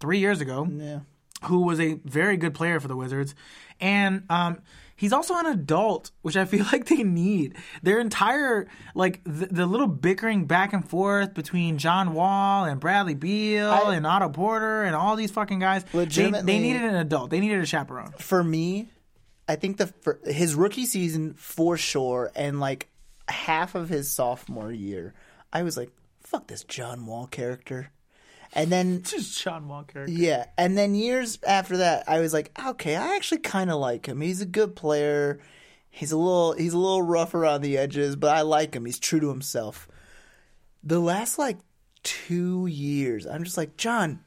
three years ago yeah. Who was a very good player for the Wizards, and um, he's also an adult, which I feel like they need. Their entire like the, the little bickering back and forth between John Wall and Bradley Beal I- and Otto Porter and all these fucking guys. They, they needed an adult. They needed a chaperone. For me, I think the for his rookie season for sure, and like half of his sophomore year, I was like, "Fuck this John Wall character," and then Just John Wall character. Yeah, and then years after that, I was like, okay, I actually kind of like him. He's a good player. He's a little he's a little rough around the edges, but I like him. He's true to himself. The last like two years, I'm just like John.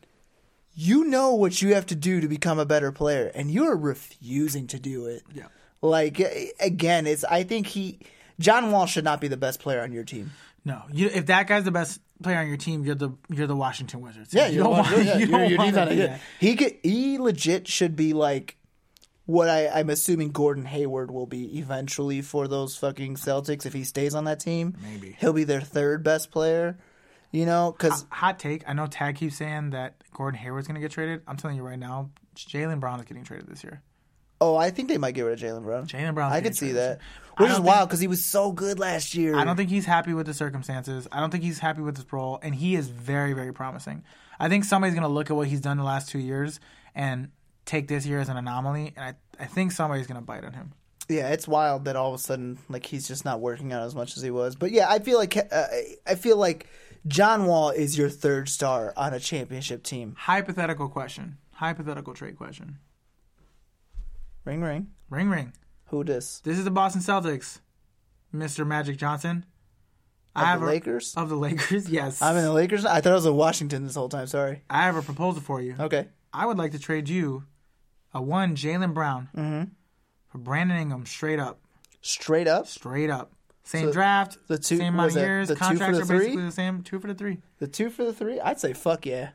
you know what you have to do to become a better player, and you are refusing to do it. Yeah. Like again, it's I think he John Wall should not be the best player on your team. No, you, if that guy's the best player on your team, you're the you're the Washington Wizards. Yeah, you don't want, yeah, you don't want to do that. He could, he legit should be like what I, I'm assuming Gordon Hayward will be eventually for those fucking Celtics if he stays on that team. Maybe. he'll be their third best player. You know, because Hot take. I know Tad keeps saying that Gordon Hayward's going to get traded. I'm telling you right now, Jaylen Brown is getting traded this year. Oh, I think they might get rid of Jaylen Brown. Jaylen Brown. I could see that, which is don't wild because he was so good last year. I don't think he's happy with the circumstances. I don't think he's happy with his role, and he is very, very promising. I think somebody's going to look at what he's done the last two years and take this year as an anomaly, and I, I think somebody's going to bite on him. Yeah, it's wild that all of a sudden like he's just not working out as much as he was. But yeah, I feel like uh, I feel like John Wall is your third star on a championship team. Hypothetical question. Hypothetical trade question. Ring ring. Ring ring. Who dis? This is the Boston Celtics, Mr. Magic Johnson. Of I have the a- Lakers? Of the Lakers, yes. I'm in the Lakers. I thought it was in Washington this whole time. Sorry. I have a proposal for you. Okay. I would like to trade you a one Jaylen Brown Mm-hmm. for Brandon Ingram straight up. Straight up, Straight up. Same So draft, the two- same amount of years, the contracts are basically the same. Two for the three. the two for the three. I'd say fuck yeah.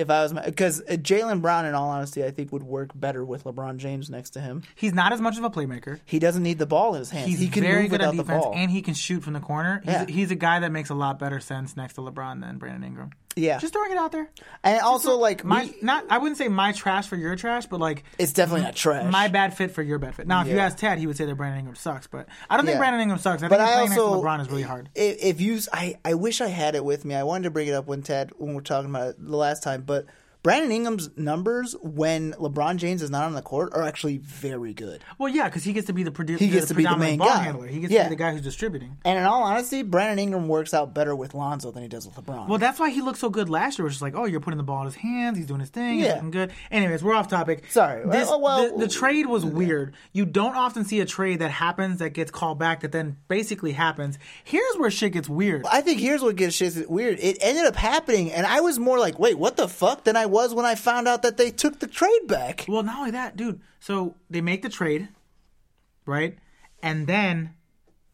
If I was because uh, Jaylen Brown, in all honesty, I think would work better with LeBron James next to him. He's not as much of a playmaker. He doesn't need the ball in his hands. He's he can very move good at without the defense, ball. and he can shoot from the corner. He's, Yeah. he's a guy that makes a lot better sense next to LeBron than Brandon Ingram. Yeah, Just throwing it out there. and also like My we- not, I wouldn't say my trash for your trash, but like it's definitely not trash. my bad fit for your bad fit. Now, if you Yeah. ask Ted, he would say that Brandon Ingram sucks, but I don't think Brandon Ingram sucks. I But think I playing next to also LeBron is really hard. If, if you, I, I wish I had it with me. I wanted to bring it up when Ted when we we're talking about it the last time, but Brandon Ingram's numbers when LeBron James is not on the court are actually very good. Well, yeah, because he gets to be the, produ- He gets to be the main ball guy. handler. He gets Yeah. to be the guy who's distributing. And in all honesty, Brandon Ingram works out better with Lonzo than he does with LeBron. Well, that's why he looked so good last year. It was just like, oh, you're putting the ball in his hands. He's doing his thing. He's Yeah. looking good. Anyways, we're off topic. Sorry. This, Well, well- the, the trade was weird. You don't often see a trade that happens that gets called back that then basically happens. Here's where shit gets weird. I think here's what gets shit weird. It ended up happening, and I was more like, "Wait, what the fuck?" than I was when I found out that they took the trade back. Well, not only that, dude. So they make the trade, right? And then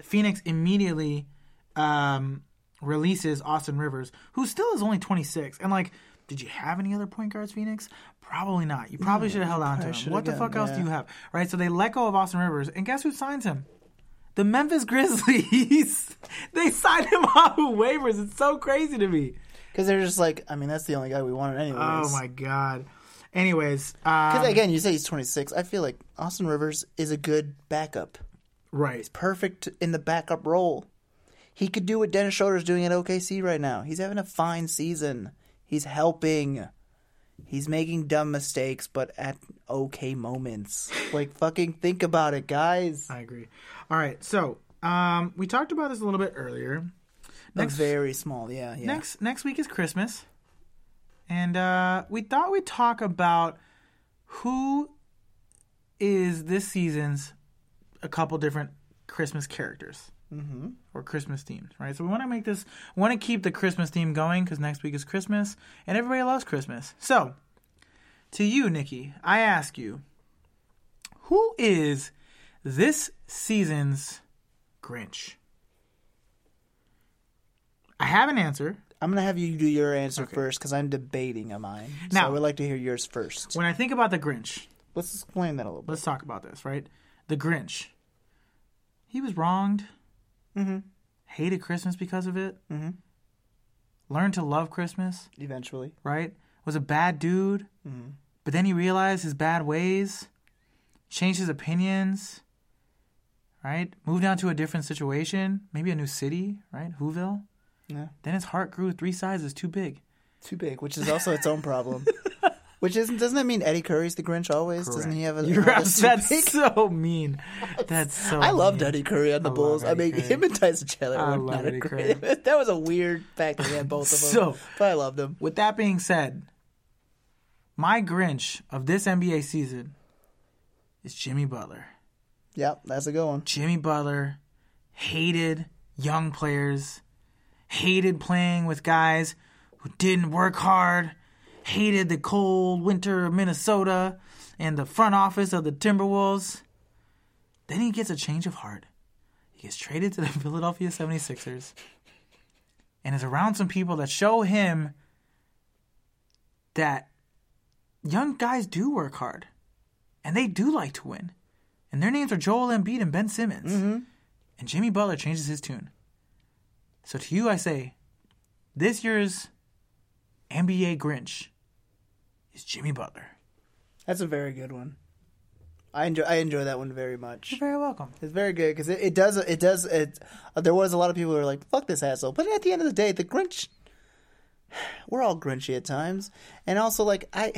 Phoenix immediately um, releases Austin Rivers, who still is only 26. And like, did you have any other point guards, Phoenix? Probably not. You probably should have held on to him. What the fuck else do you have? Right? So they let go of Austin Rivers, and guess who signs him? The Memphis Grizzlies. they signed him off of waivers. It's so crazy to me. Because they're just like, I mean, that's the only guy we wanted anyways. Oh my god. Anyways, um, Because again, you say he's 26. I feel like Austin Rivers is a good backup. right. He's perfect in the backup role. He could do what Dennis Schroeder's doing at OKC right now. He's having a fine season. He's helping. He's making dumb mistakes, but at okay moments. like fucking think about it, guys. I agree. All right, so um, we talked about this a little bit earlier. Next, very small, yeah, yeah. Next next week is Christmas, and uh, we thought we'd talk about who is this season's a couple different Christmas characters mm-hmm. or Christmas themes, right? So we want to make this, want to keep the Christmas theme going because next week is Christmas, and everybody loves Christmas. So, to you, Nikki, I ask you, who is this season's Grinch? I have an answer. I'm gonna have you do your answer first because I'm debating a mine. so Now- I would like to hear yours first. When I think about the Grinch, Let's explain that a little bit. let's talk about this, right? The Grinch. He was wronged. Mm-hmm. Hated Christmas because of it. Mhm. Learned to love Christmas, Eventually, right? Was a bad dude. Mm-hmm. But then he realized his bad ways, changed his opinions, right? Moved on to a different situation, maybe a new city, right? Whoville. Yeah, Then his heart grew three sizes too big. too big, which is also its own problem. Which isn't doesn't that mean Eddie Curry's the Grinch always? Doesn't he have a? You're that's so mean. That's so. I loved mean. Eddie Curry on the I Bulls. I mean, Curry. him and Tyson Chandler I were not a great. that was a weird fact that he had both of them. So- but I loved him. With that being said, my Grinch of this NBA season is Jimmy Butler. Yep, that's a good one. Jimmy Butler hated young players, hated playing with guys who didn't work hard, hated the cold winter of Minnesota and the front office of the Timberwolves. Then he gets a change of heart. He gets traded to the Philadelphia 76ers and is around some people that show him that young guys do work hard and they do like to win. And their names are Joel Embiid and Ben Simmons. Mm-hmm. And Jimmy Butler changes his tune. So to you, I say, this year's NBA Grinch is Jimmy Butler. That's a very good one. I enjoy I enjoy that one very much. You're very welcome. It's very good because it, it does it does it. Uh, there was a lot of people who were like, "Fuck this asshole," but at the end of the day, the Grinch. We're all grinchy at times, and also like I,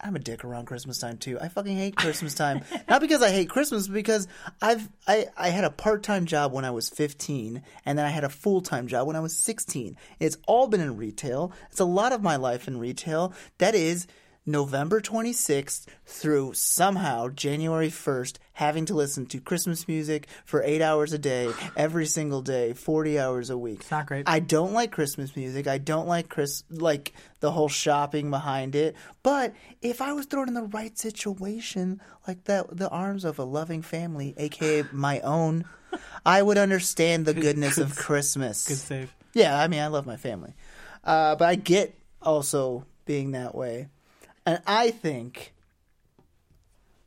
I'm a dick around Christmas time too. I fucking hate Christmas time. Not because I hate Christmas, because I've I I had a part time job when I was 15, and then I had a full time job when I was 16. It's all been in retail. It's a lot of my life in retail. That is. November 26th through somehow January 1st, having to listen to Christmas music for eight hours a day, every single day, 40 hours a week. It's not great. I don't like Christmas music. I don't like Chris, like the whole shopping behind it. But if I was thrown in the right situation, like that, the arms of a loving family, aka my own, I would understand the goodness of Christmas. Good save. Yeah, I mean, I love my family. Uh, but I get also being that way. And I think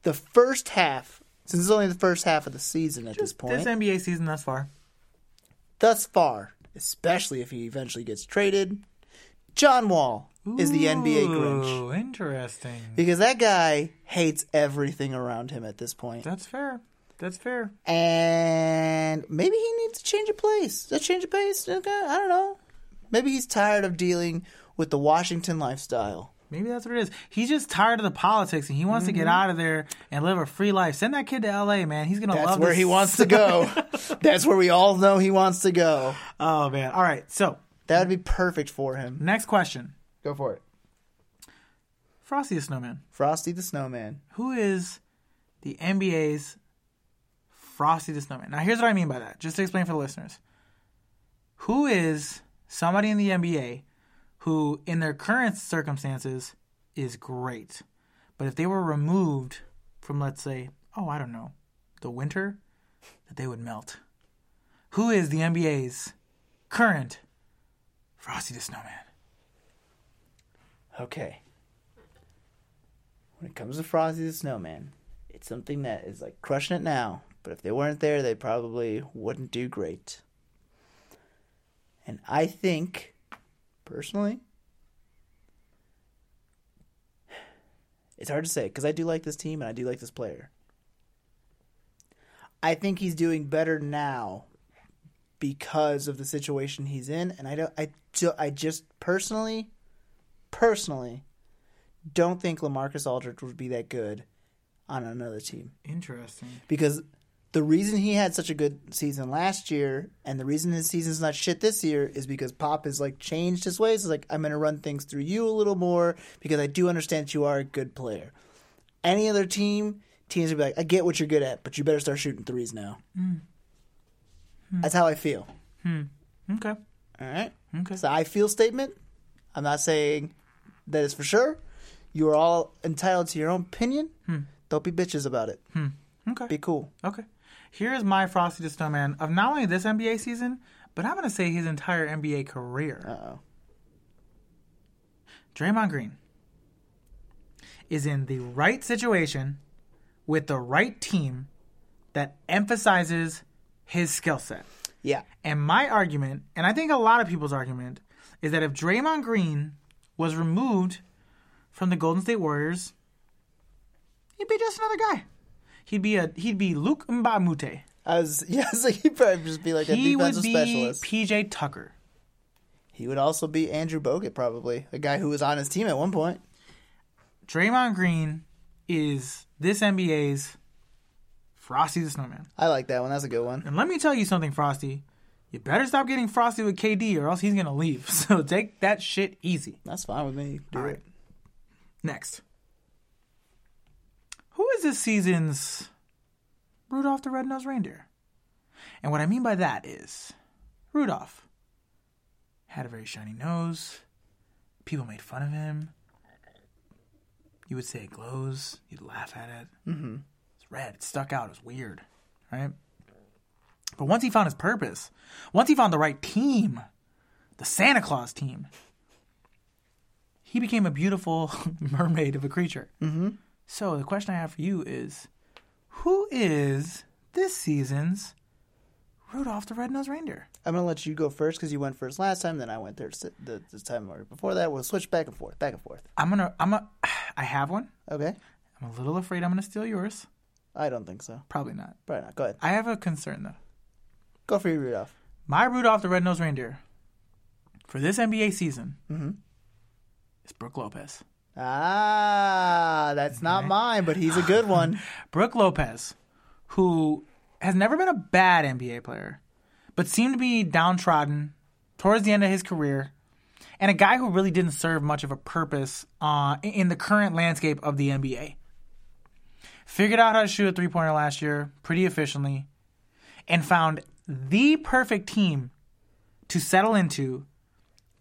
the first half, since it's only the first half of the season at this point, This NBA season thus far. thus far, especially if he eventually gets traded, John Wall is the NBA Grinch. Interesting. Because that guy hates everything around him at this point. That's fair. That's fair. And maybe he needs to change of place. A change of pace? Okay, I don't know. Maybe he's tired of dealing with the Washington lifestyle. Maybe that's what it is. He's just tired of the politics and he wants to Mm-hmm. get out of there and live a free life. Send that kid to LA, man. He's gonna love it. That's love where this. he wants to go. That's where we all know he wants to go. Oh man. All right. So That would be perfect for him. next question. Go for it. Frosty the Snowman. Frosty the Snowman. Who is the NBA's Frosty the Snowman? Now, here's what I mean by that, just to explain for the listeners. Who is somebody in the NBA who, in their current circumstances, is great, but if they were removed from, let's say, oh, I don't know, the winter, that they would melt? Who is the NBA's current Frosty the Snowman? Okay. When it comes to Frosty the Snowman, it's something that is like crushing it now. But if they weren't there, they probably wouldn't do great. And I think, personally, it's hard to say because I do like this team and I do like this player. I think he's doing better now because of the situation he's in, and I don't. I ju- I just personally, personally, don't think LaMarcus Aldridge would be that good on another team Interesting. because the reason he had such a good season last year and the reason his season's not shit this year is because Pop has like changed his ways. It's like I'm going to run things through you a little more because I do understand that you are a good player. Any other team, teams would be like, I get what you're good at, but you better start shooting threes now. Hmm. Hmm. That's how I feel. Hmm. Okay. All right. Okay. It's the I feel statement. I'm not saying that it's for sure. You are all entitled to your own opinion. Don't be bitches about it. Okay. Be cool. Okay. Here's my Frosty the Snowman of not only this NBA season, but I'm going to say his entire NBA career. Uh oh. Draymond Green is in the right situation with the right team that emphasizes his skill set. Yeah. And my argument, and I think a lot of people's argument, is that if Draymond Green was removed from the Golden State Warriors, he'd be just another guy. He'd be a he'd be Luc Mbah a Moute. I was yes, like he'd probably just be like a He would be specialist. PJ Tucker. he would also be Andrew Bogut, probably a guy who was on his team at one point. Draymond Green is this NBA's Frosty the Snowman. I like that one. That's a good one. And let me tell you something, Frosty. You better stop getting frosty with KD or else he's gonna leave. So take that shit easy. That's fine with me. Do All it. right. Next. Who is this season's Rudolph the Red-Nosed Reindeer? And what I mean by that is Rudolph had a very shiny nose. People made fun of him. You would say it glows. You'd laugh at it. Mm-hmm. It's red. It stuck out. It was weird, right? But once he found his purpose, once he found the right team, the Santa Claus team, he became a beautiful mermaid of a creature. Mm-hmm. So the question I have for you is, who is this season's Rudolph the Red-Nosed Reindeer? I'm gonna let you go first because you went first last time. Then I went there the, this time before that. We'll switch back and forth, back and forth. I'm gonna. I'm a. I have one. Okay. I'm a little afraid I'm gonna steal yours. I don't think so. Probably not. Probably not. Go ahead. I have a concern though. Go for your Rudolph. My Rudolph the Red-Nosed Reindeer for this NBA season Mm-hmm. is Brooke Lopez. Ah, that's not mine, but he's a good one. Brooke Lopez, who has never been a bad NBA player, but seemed to be downtrodden towards the end of his career, and a guy who really didn't serve much of a purpose uh, in the current landscape of the NBA. Figured out how to shoot a three pointer last year pretty efficiently, and found the perfect team to settle into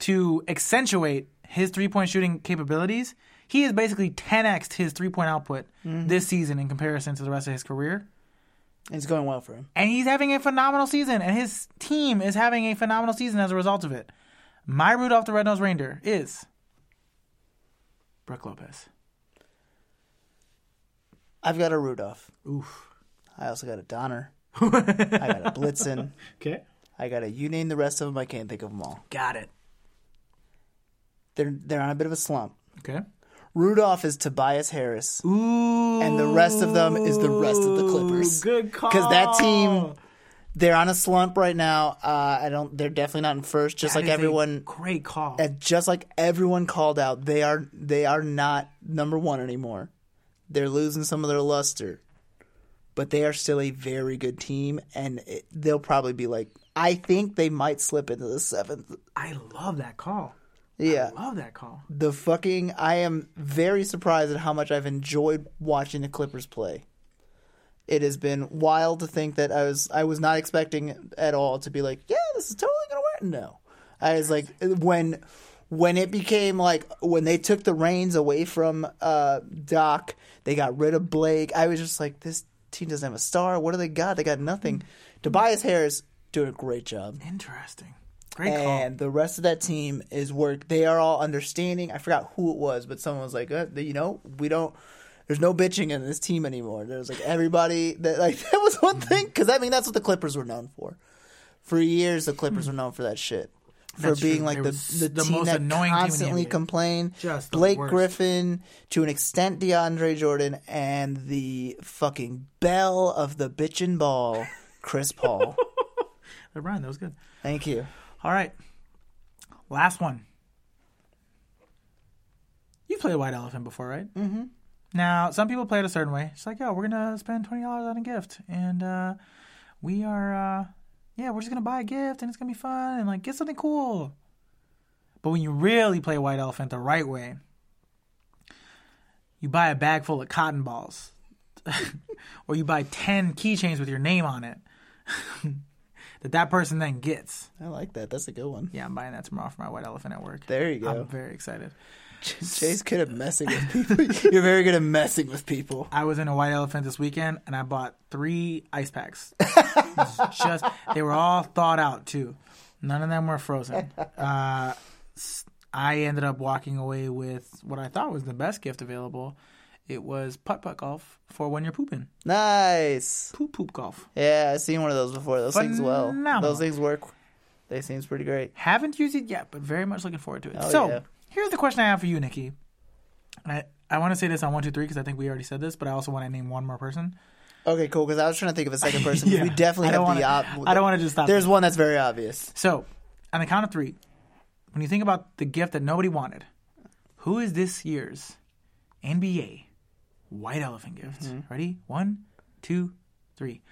to accentuate his three point shooting capabilities. He has basically 10xed his three point output mm-hmm. this season in comparison to the rest of his career. It's going well for him. And he's having a phenomenal season, and his team is having a phenomenal season as a result of it. My Rudolph the Red-Nosed Reindeer is Brooke Lopez. I've got a Rudolph. Oof. I also got a Donner. I got a Blitzen. Okay. I got a. You name the rest of them. I can't think of them all. Got it. They're they're on a bit of a slump. Okay. Rudolph is Tobias Harris, Ooh. and the rest of them is the rest of the Clippers. Good call. Because that team, they're on a slump right now. Uh, I don't. They're definitely not in first. Just That like everyone, Great call. and just like everyone called out, they are they are not number one anymore. They're losing some of their luster, but they are still a very good team, and it, they'll probably be like. I think they might slip into the seventh. I love that call. Yeah, I Love that call. the fucking. I am very surprised at how much I've enjoyed watching the Clippers play. It has been wild to think that I was I was not expecting at all to be like, yeah, this is totally gonna work. No, I was like when when it became like when they took the reins away from uh, Doc, they got rid of Blake. I was just like, this team doesn't have a star. What do they got? They got nothing. Tobias Harris doing a great job Interesting. Great call. and the rest of that team is work. They are all understanding. I forgot who it was, but someone was like, uh, you know, we don't. There's no bitching in this team anymore. There's like everybody that like that was one thing because I mean that's what the Clippers were known for. For years, the Clippers were known for that shit. For That's being true. like the the, the team most that annoying team in the constantly complained. Just Blake. Griffin, to an extent, DeAndre Jordan, and the fucking bell of the bitchin' ball, Chris Paul. Brian, that was good. Thank you. All right. Last one. You've played White Elephant before, right? Mm-hmm. Now, some people play it a certain way. It's like, yo, we're going to spend $20 on a gift. And uh, we are, uh, yeah, we're just going to buy a gift and it's going to be fun and like get something cool. But when you really play White Elephant the right way, you buy a bag full of cotton balls. or you buy 10 keychains with your name on it that that person then gets. I like that. That's a good one. Yeah, I'm buying that tomorrow for my white elephant at work. There you go. I'm very excited. Jay's good at messing with people. You're very good at messing with people. I was in a white elephant this weekend and I bought three ice packs. Just they were all thawed out too. None of them were frozen. Uh, I ended up walking away with what I thought was the best gift available. It was putt putt golf for when you're pooping. Nice. Poop poop golf. Yeah, I've seen one of those before. Those things well. Those things work. They seems pretty great. Haven't used it yet, but very much looking forward to it. Oh, so yeah. here's the question I have for you, Nikki. And I, I want to say this on one, two, three because I think we already said this, but I also want to name one more person. Okay, cool. Because I was trying to think of a second person. Yeah. We definitely have the. wanna- Op- I don't want to just stop. There's there. one that's very obvious. So, on the count of three, when you think about the gift that nobody wanted, who is this year's NBA White Elephant gift? Mm-hmm. Ready? One, two, three.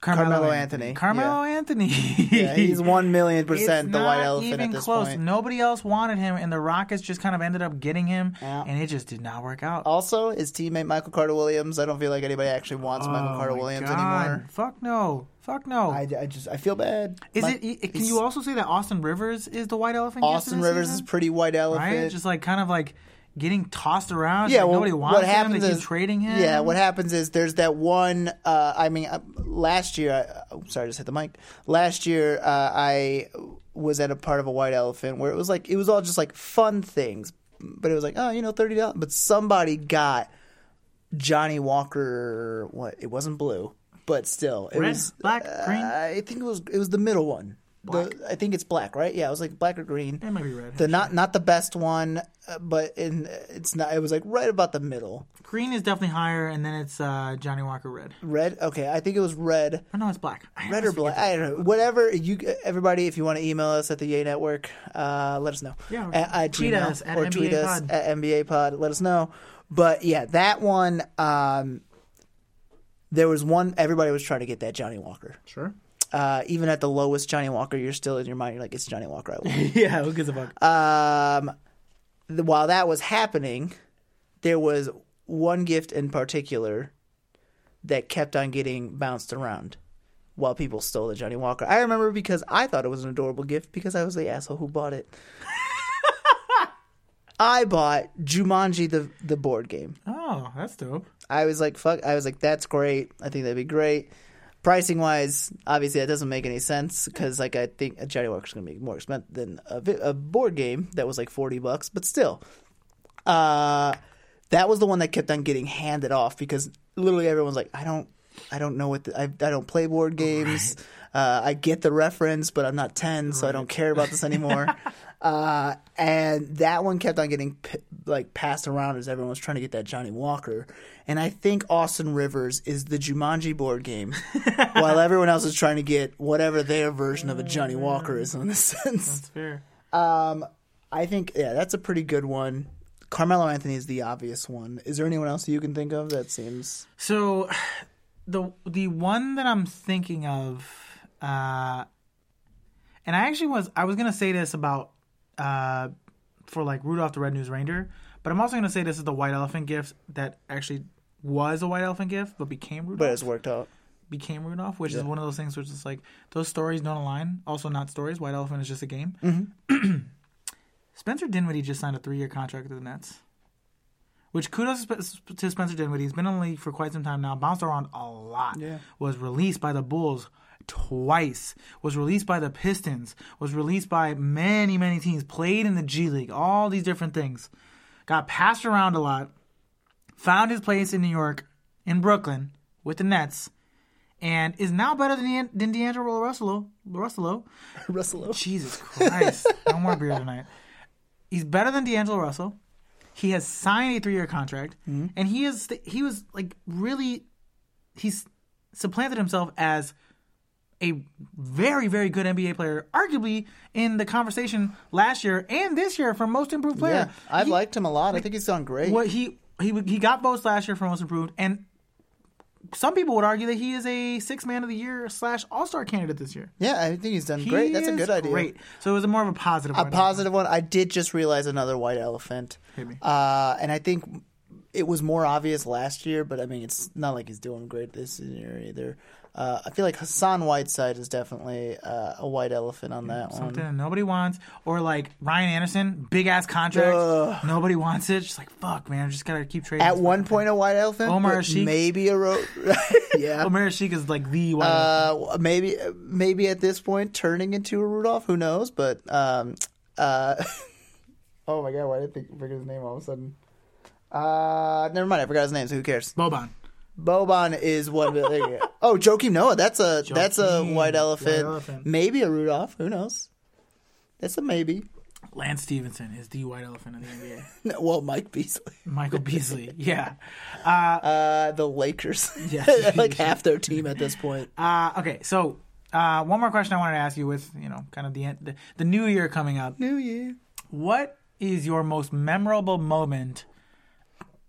Carmelo Anthony. Carmelo Anthony. Yeah, he's one million It's percent the white elephant even at this close. point. Nobody else wanted him, and the Rockets just kind of ended up getting him, Yeah. and it just did not work out. Also, his teammate Michael Carter-Williams. I don't feel like anybody actually wants Michael Oh Carter my Williams anymore. Fuck no. Fuck no. I, I just I feel bad. is My- it? it- Can you also say that Austin Rivers is the white elephant? Austin Rivers season? is pretty white elephant. right? Just like kind of like getting tossed around. Yeah, like well, nobody wants what him. happens keep is trading him. Yeah, what happens is there's that one. Uh, I mean, uh, last year. I, oh, sorry, I just hit the mic. Last year, uh, I was at a part of a white elephant where it was like it was all just like fun things, but it was like oh, you know, thirty dollars. But somebody got Johnnie Walker. What? It wasn't blue, but still, it Red, was black, uh, green? I think it was it was the middle one. The, I think it's black, right? Yeah, it was like black or green. It might be red. The not not the best one, uh, but in it's not. It was like right about the middle. Green is definitely higher, and then it's uh, Johnnie Walker red. Red. Okay, I think it was red. Oh no, it's black. I Red or black? I don't know. Whatever you, everybody, if you want to email us at the Yay Network, uh, let us know. Yeah, or at, at tweet Gmail, us at or NBA tweet us Pod. at NBA Pod. Let us know. But yeah, that one. Um, there was one. Everybody was trying to get that Johnnie Walker. Sure. Uh, even at the lowest Johnnie Walker, you're still in your mind. You're like, it's Johnnie Walker. I want. yeah, who gives a fuck? Um, the, while that was happening, there was one gift in particular that kept on getting bounced around while people stole the Johnnie Walker. I remember because I thought it was an adorable gift because I was the asshole who bought it. I bought Jumanji the the board game. oh, that's dope. I was like, fuck. I was like, that's great. I think that'd be great. Pricing wise, obviously that doesn't make any sense because like I think a Johnnie Walker's gonna be more expensive than a, vi- a board game that was like forty bucks, but still, uh, that was the one that kept on getting handed off because literally everyone's like, I don't, I don't know what the, I, I don't play board games. Uh, I get the reference, but I'm not ten, so I don't care about this anymore. uh, and that one kept on getting like passed around as everyone was trying to get that Johnnie Walker. And I think Austin Rivers is the Jumanji board game, while everyone else is trying to get whatever their version of a Johnnie Walker is in a sense. That's fair. Um, I think yeah, that's a pretty good one. Carmelo Anthony is the obvious one. Is there anyone else you can think of that seems? So, the the one that I'm thinking of, uh, and I actually was I was gonna say this about uh, for like Rudolph the Red-Nosed Reindeer, but I'm also gonna say this is the white elephant gift that actually was a white elephant gift but became Rudolph. But it's worked out. became Rudolph, which is one of those things which is like those stories don't align. Also, not stories. White Elephant is just a game. Mm-hmm. Spencer Dinwiddie just signed a three-year contract with the Nets. Which kudos to to Spencer Dinwiddie. He's been in the league for quite some time now. Bounced around a lot. Yeah. Was released by the Bulls twice. Was released by the Pistons. Was released by many, many teams. Played in the G League. All these different things. Got passed around a lot. Found his place in New York, in Brooklyn, with the Nets, and is now better than than D'Angelo Russell. Russell. Russell. Jesus Christ! no more beer tonight. He's better than D'Angelo Russell. He has signed a three-year contract, mm-hmm. and he is he was like really he's supplanted himself as a very very good NBA player, arguably in the conversation last year and this year for most improved player. Yeah, I've He- liked him a lot. I think he's done great. what he he he got votes last year for most improved, and some people would argue that he is a six man of the year slash All Star candidate this year. Yeah, I think he's done great. He That's a good idea. Great. So it was a more of a positive. A one. positive one. I did just realize another white elephant. Hit me. Uh, and I think it was more obvious last year, but I mean, it's not like he's doing great this year either. Uh, I feel like Hassan Whiteside is definitely uh, a white elephant on that Something one. that nobody wants, or like Ryan Anderson, big ass contract, Ugh. nobody wants it. Just like fuck, man, I just gotta keep trading. At one point, a white elephant. Omer Asik? maybe a ro- yeah. thing. Omer Asik is like the white. elephant. Uh, maybe maybe at this point turning into a Rudolph. Who knows? But um, uh, oh my god, why did I think forget his name all of a sudden? Uh, never mind. I forgot his name. So who cares? Boban. Boban is one. Go. Oh, Joakim Noah. That's a that's a white elephant. white elephant. Maybe a Rudolph. Who knows? That's a maybe. Lance Stephenson is the white elephant in the NBA. No, well, Mike Beasley. Michael Beasley, yeah. Uh, Uh, the Lakers. Yes. like half their team at this point. uh, okay, so uh, one more question I wanted to ask you with you know kind of the end, the, the new year coming up. New Year. What is your most memorable moment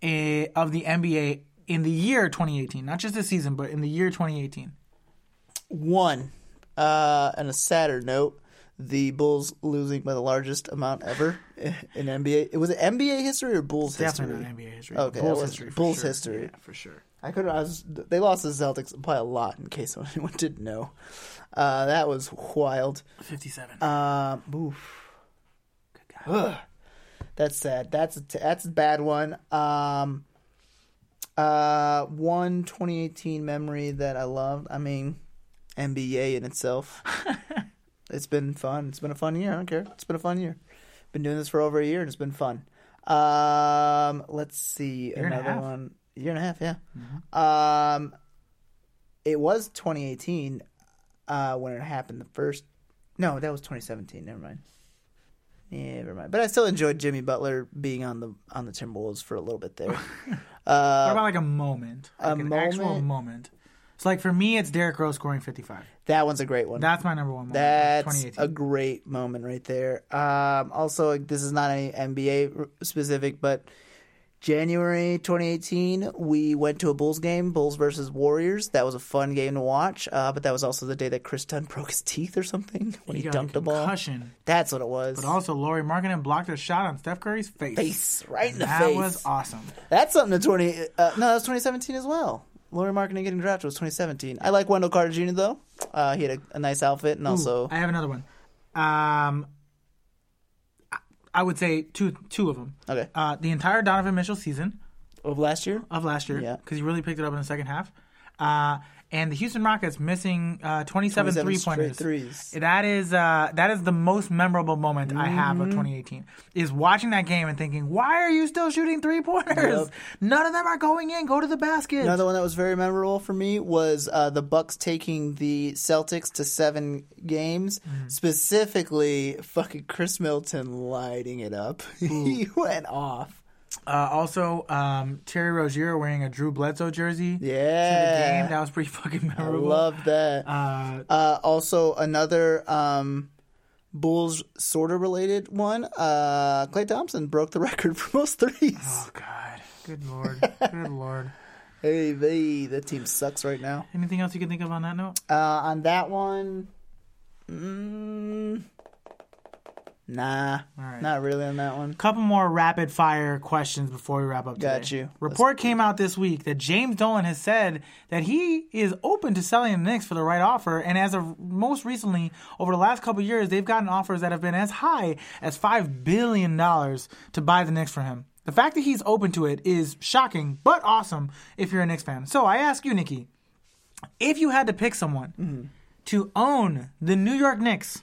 eh, of the NBA in the year 2018? Not just this season, but in the year 2018. One. Uh, on a sadder note, the Bulls losing by the largest amount ever in NBA. It was it NBA history or Bulls Definitely history? not NBA history. Okay, Bulls that was history. for Bulls sure. history. Yeah, for sure. I could. I was. They lost the Celtics by a lot. In case anyone didn't know, uh, that was wild. 57. Um, oof. Good guy. Ugh. That's sad. That's a t- that's a bad one. Um, uh, one 2018 memory that I loved. I mean, NBA in itself. it's been fun. It's been a fun year. I don't care. It's been a fun year. Been doing this for over a year and it's been fun. Um, let's see Year another one. Year and a half, yeah. Mm-hmm. Um, it was 2018 uh, when it happened. The first, no, that was 2017. Never mind. Yeah, never mind. But I still enjoyed Jimmy Butler being on the on the Timberwolves for a little bit there. what uh, about like a moment? a Like an actual moment? moment. So like for me, it's Derrick Rose scoring 55. that one's a great one. That's my number one moment. That's a great moment right there. Um, also, this is not any NBA specific, but January 2018, we went to a Bulls game, Bulls versus Warriors. That was a fun game to watch. Uh, but that was also the day that Kris Dunn broke his teeth or something when he, dunked a ball. That's what it was. But also, Lauri Markkanen blocked a shot on Steph Curry's face. face right in the that face. That was awesome. That's something to 20. Uh, no, that was 2017 as well. Lauri Markkanen getting drafted was 2017. I like Wendell Carter Jr. though. Uh, he had a, a nice outfit and also I have another one. Um, I- would say two two of them. okay Uh, the entire Donovan Mitchell season of last year. of last year, Yeah. because he really picked it up in the second half. Uh, and the Houston Rockets missing uh, 27, 27 three-pointers. threes. That is uh, that is the most memorable moment I have Mm-hmm. of 2018. Is watching that game and thinking, why are you still shooting three pointers? Yep. None of them are going in. Go to the basket. Another one that was very memorable for me was uh, the Bucks taking the Celtics to seven games. Mm-hmm. Specifically, fucking Khris Middleton lighting it up. he went off. Uh, also, um, Terry Rozier wearing a Drew Bledsoe jersey. To the Yeah, game that was pretty fucking memorable. I love that. Uh, Uh, also, another um, Bulls sort of related one. Uh, Klay Thompson broke the record for most threes. oh God, good lord, good lord. Hey, hey, that team sucks right now. Anything else you can think of on that note? Uh, on that one, mm, nah, right. not really on that one. couple more rapid fire questions before we wrap up today. Got you. Report came out this week that James Dolan has said that he is open to selling the Knicks for the right offer, and as of most recently, over the last couple of years, they've gotten offers that have been as high as five billion dollars to buy the Knicks for him. The fact that he's open to it is shocking, but awesome if you're a Knicks fan. So I ask you, Nikki, if you had to pick someone Mm-hmm. to own the New York Knicks,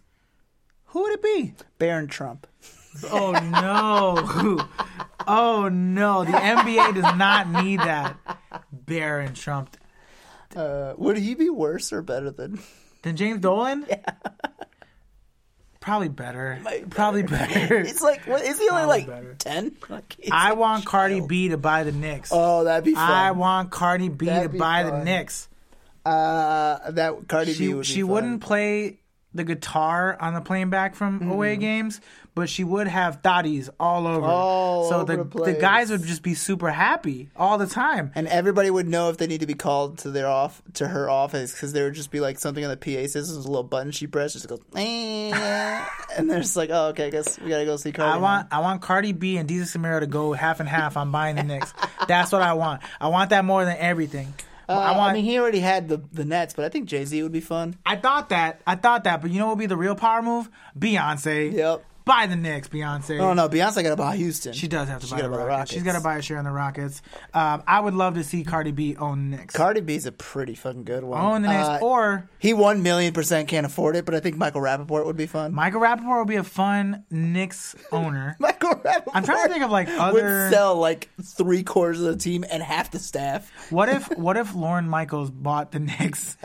who would it be? Barron Trump. Oh no. Oh no. The NBA does not need that. Barron Trump. Uh, would he be worse or better than? Then James Dolan? Yeah. Probably better. Probably better. It's like, what is he only Probably like ten? Like, I like want Cardi child. B to buy the Knicks. Oh, that'd be fun. I want Cardi B That'd to buy the fun. Knicks. uh, that Cardi B She would be she fun. wouldn't play the guitar on the plane back from Mm-hmm. away games, but she would have thotties all over. All so over the the the guys would just be super happy all the time. And everybody would know if they need to be called to their off to her office because there would just be like something on the PA system, a little button she pressed, just goes, "Eh," and they're just like, oh, okay, I guess we gotta go see Cardi. I now." want I want Cardi B and Deezus Samira to go half and half on buying the Knicks. That's what I want. I want that more than everything. Uh, I want. I mean, he already had the the Nets, but I think Jay Z would be fun. I thought that. I thought that. But you know what would be the real power move? Beyonce. Yep. Buy the Knicks, Beyonce. Oh no, Beyonce got to buy Houston. She does have to She buy gotta the buy the Rockets. She's got to buy a share in the Rockets. Um, I would love to see Cardi B own the Knicks. Cardi B's a pretty fucking good one. own the Knicks. Uh, or he one million percent can't afford it, but I think Michael Rapaport would be fun. Michael Rapaport would be a fun Knicks owner. Michael Rapaport. I'm trying to think of, like, other- would sell like three quarters of the team and half the staff. What if what if Lorne Michaels bought the Knicks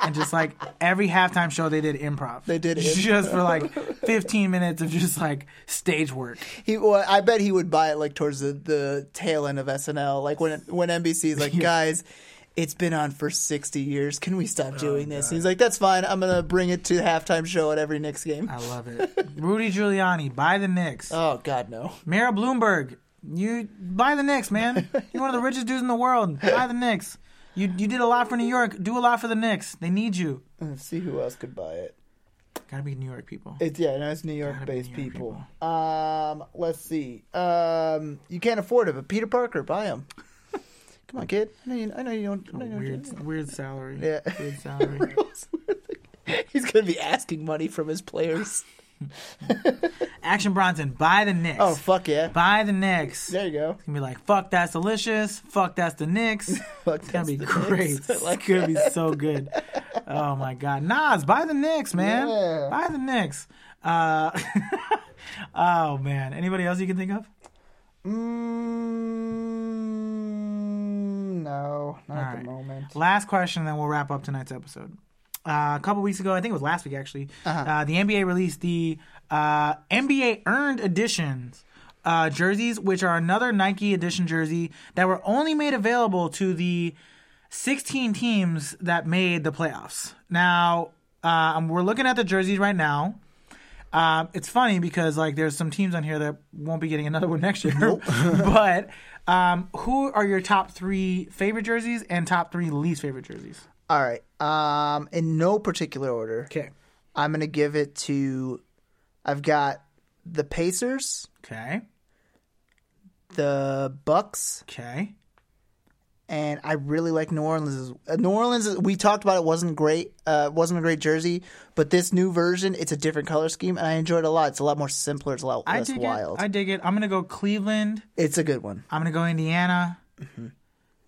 and just like every halftime show they did improv. They did improv. just for like 15 minutes of just like stage work. He, well, I bet he would buy it like towards the, the tail end of SNL, like when when NBC's like, guys, it's been on for sixty years. Can we stop Oh, doing this? And he's like, that's fine. I'm gonna bring it to the halftime show at every Knicks game. I love it. Rudy Giuliani, buy the Knicks. Oh God, no. Mayor Bloomberg, you buy the Knicks, man. You're one of the richest dudes in the world. Buy the Knicks. You you did a lot for New York. Do a lot for the Knicks. They need you. Let's see who else could buy it. Gotta be New York people. It's yeah, no, it's New York Gotta be based New York people. Um, let's see. Um, you can't afford it, but Peter Parker, buy him. Come on, kid. I know you, I know you don't. I know you don't Weird weird salary. Yeah. Weird salary. He's gonna be asking money from his players. Action Bronson, buy the Knicks. Oh fuck yeah! buy the Knicks. There you go. It's gonna be like, fuck, that's delicious. Fuck, that's the Knicks. Fuck, It's gonna be great. Like it's gonna be so good. Oh my god, Nas, buy the Knicks, man. Yeah. Buy the Knicks. Uh, oh man, anybody else you can think of? Mm, no, not All at right. the moment. Last question, then we'll wrap up tonight's episode. Uh, a couple weeks ago, I think it was last week actually, Uh-huh. uh, the NBA released the uh, NBA Earned Editions uh, jerseys, which are another Nike Edition jersey that were only made available to the 16 teams that made the playoffs. Now, um, we're looking at the jerseys right now. Um, it's funny because like there's some teams on here that won't be getting another one next year. but um, who are your top three favorite jerseys and top three least favorite jerseys? All right. Um, in no particular order, Okay. I'm gonna give it to. I've got the Pacers, Okay. the Bucks, Okay. And I really like New Orleans. Uh, New Orleans, we talked about it wasn't great, uh, wasn't a great jersey, but this new version, it's a different color scheme, and I enjoyed it a lot. It's a lot more simpler. It's a lot I less dig wild. it. I dig it. I'm gonna go Cleveland. it's a good one. I'm gonna go Indiana. Mm-hmm.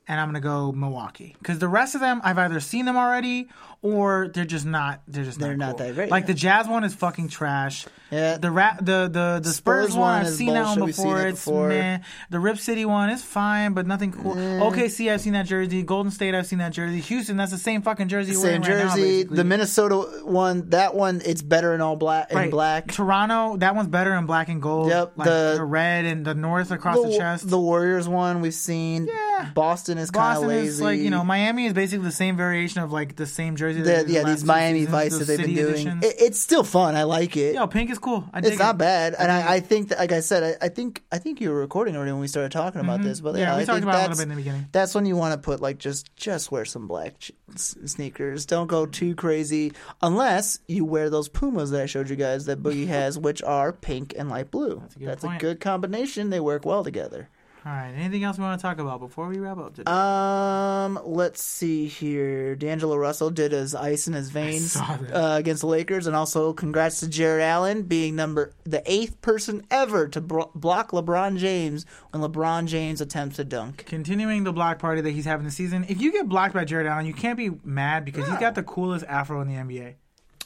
And I'm gonna go Milwaukee because the rest of them I've either seen them already or they're just not. They're just They're not, not cool. that great, Like yeah. the Jazz one is fucking trash. Yeah. The ra- the the the Spurs, Spurs one I've seen that one before. it It's before. meh. The Rip City one is fine, but nothing cool. OKC I've seen that jersey. Golden State I've seen that jersey. Houston that's the same fucking jersey. Same wearing right now, jersey. the Minnesota one, that one, it's better in all black. In Right. black. Toronto, that one's better in black and gold. Yep, Like the- the, red and the north across the, the, chest. the Warriors one we've seen. Yeah. Boston is kind of Boston lazy. is like you know Miami is basically the same variation of like the same jersey. The- that yeah, these Miami Vice that they've been doing. It, it's still fun. I like it. Yo, pink is cool. I it's not it. bad, and I, I think that, like I said, I, I think I think you were recording already when we started talking about this. But Mm-hmm. Yeah, yeah, we I talked think about a that's, little bit in the beginning. That's when you want to put like just just wear some black ch- sneakers. Don't go too crazy unless you wear those Pumas that I showed you guys that Boogie has, which are pink and light blue. a good That's a good combination. They work well together. All right. Anything else we want to talk about before we wrap up today? Um, let's see here. D'Angelo Russell did his ice in his veins uh, against the Lakers, and also congrats to Jarrett Allen being number the eighth person ever to bro- block LeBron James when LeBron James attempts to dunk. Continuing the block party that he's having this season. If you get blocked by Jarrett Allen, you can't be mad because he's got the coolest afro in the NBA.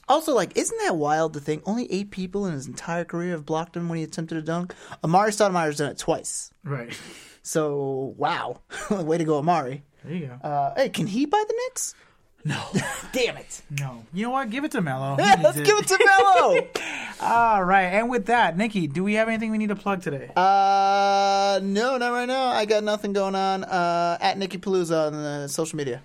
Also, like, isn't that wild to think only eight people in his entire career have blocked him when he attempted a dunk? Amar'e Stoudemire's done it twice. Right. So, wow. Way to go, Amar'e. There you go. Uh, hey, can he buy the Knicks? No. Damn it. No. You know what? Give it to Melo. Yeah, let's give it to Melo. All right. And with that, Nicky, do we have anything we need to plug today? Uh, no, not right now. I got nothing going on. Uh, at Nicky Palooza on the social media.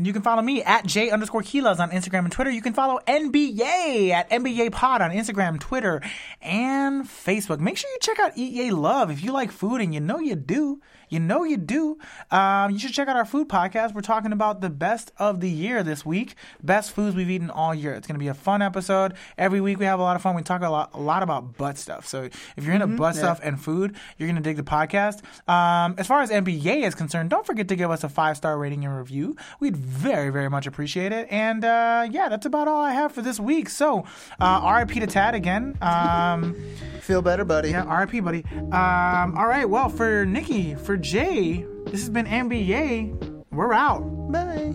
And you can follow me at J underscore Quiles on Instagram and Twitter. You can follow NB-YAY at NB-YAY Pod on Instagram, Twitter, and Facebook. Make sure you check out EA Love if you like food, and you know you do. You know you do. Um, you should check out our food podcast. We're talking about the best of the year this week, best foods we've eaten all year. It's going to be a fun episode. Every week we have a lot of fun. We talk a lot, a lot about butt stuff. So if you're into butt stuff and food, you're going to dig the podcast. Um, as far as NB-YAY is concerned, don't forget to give us a five star rating and review. We'd very, very much appreciate it. And uh, yeah, that's about all I have for this week. So uh, RIP to Tad again. Um, Feel better, buddy. yeah, RIP, buddy. Um, all right, well, for Nicky, for Jay, this has been NB-YAY. We're out. Bye.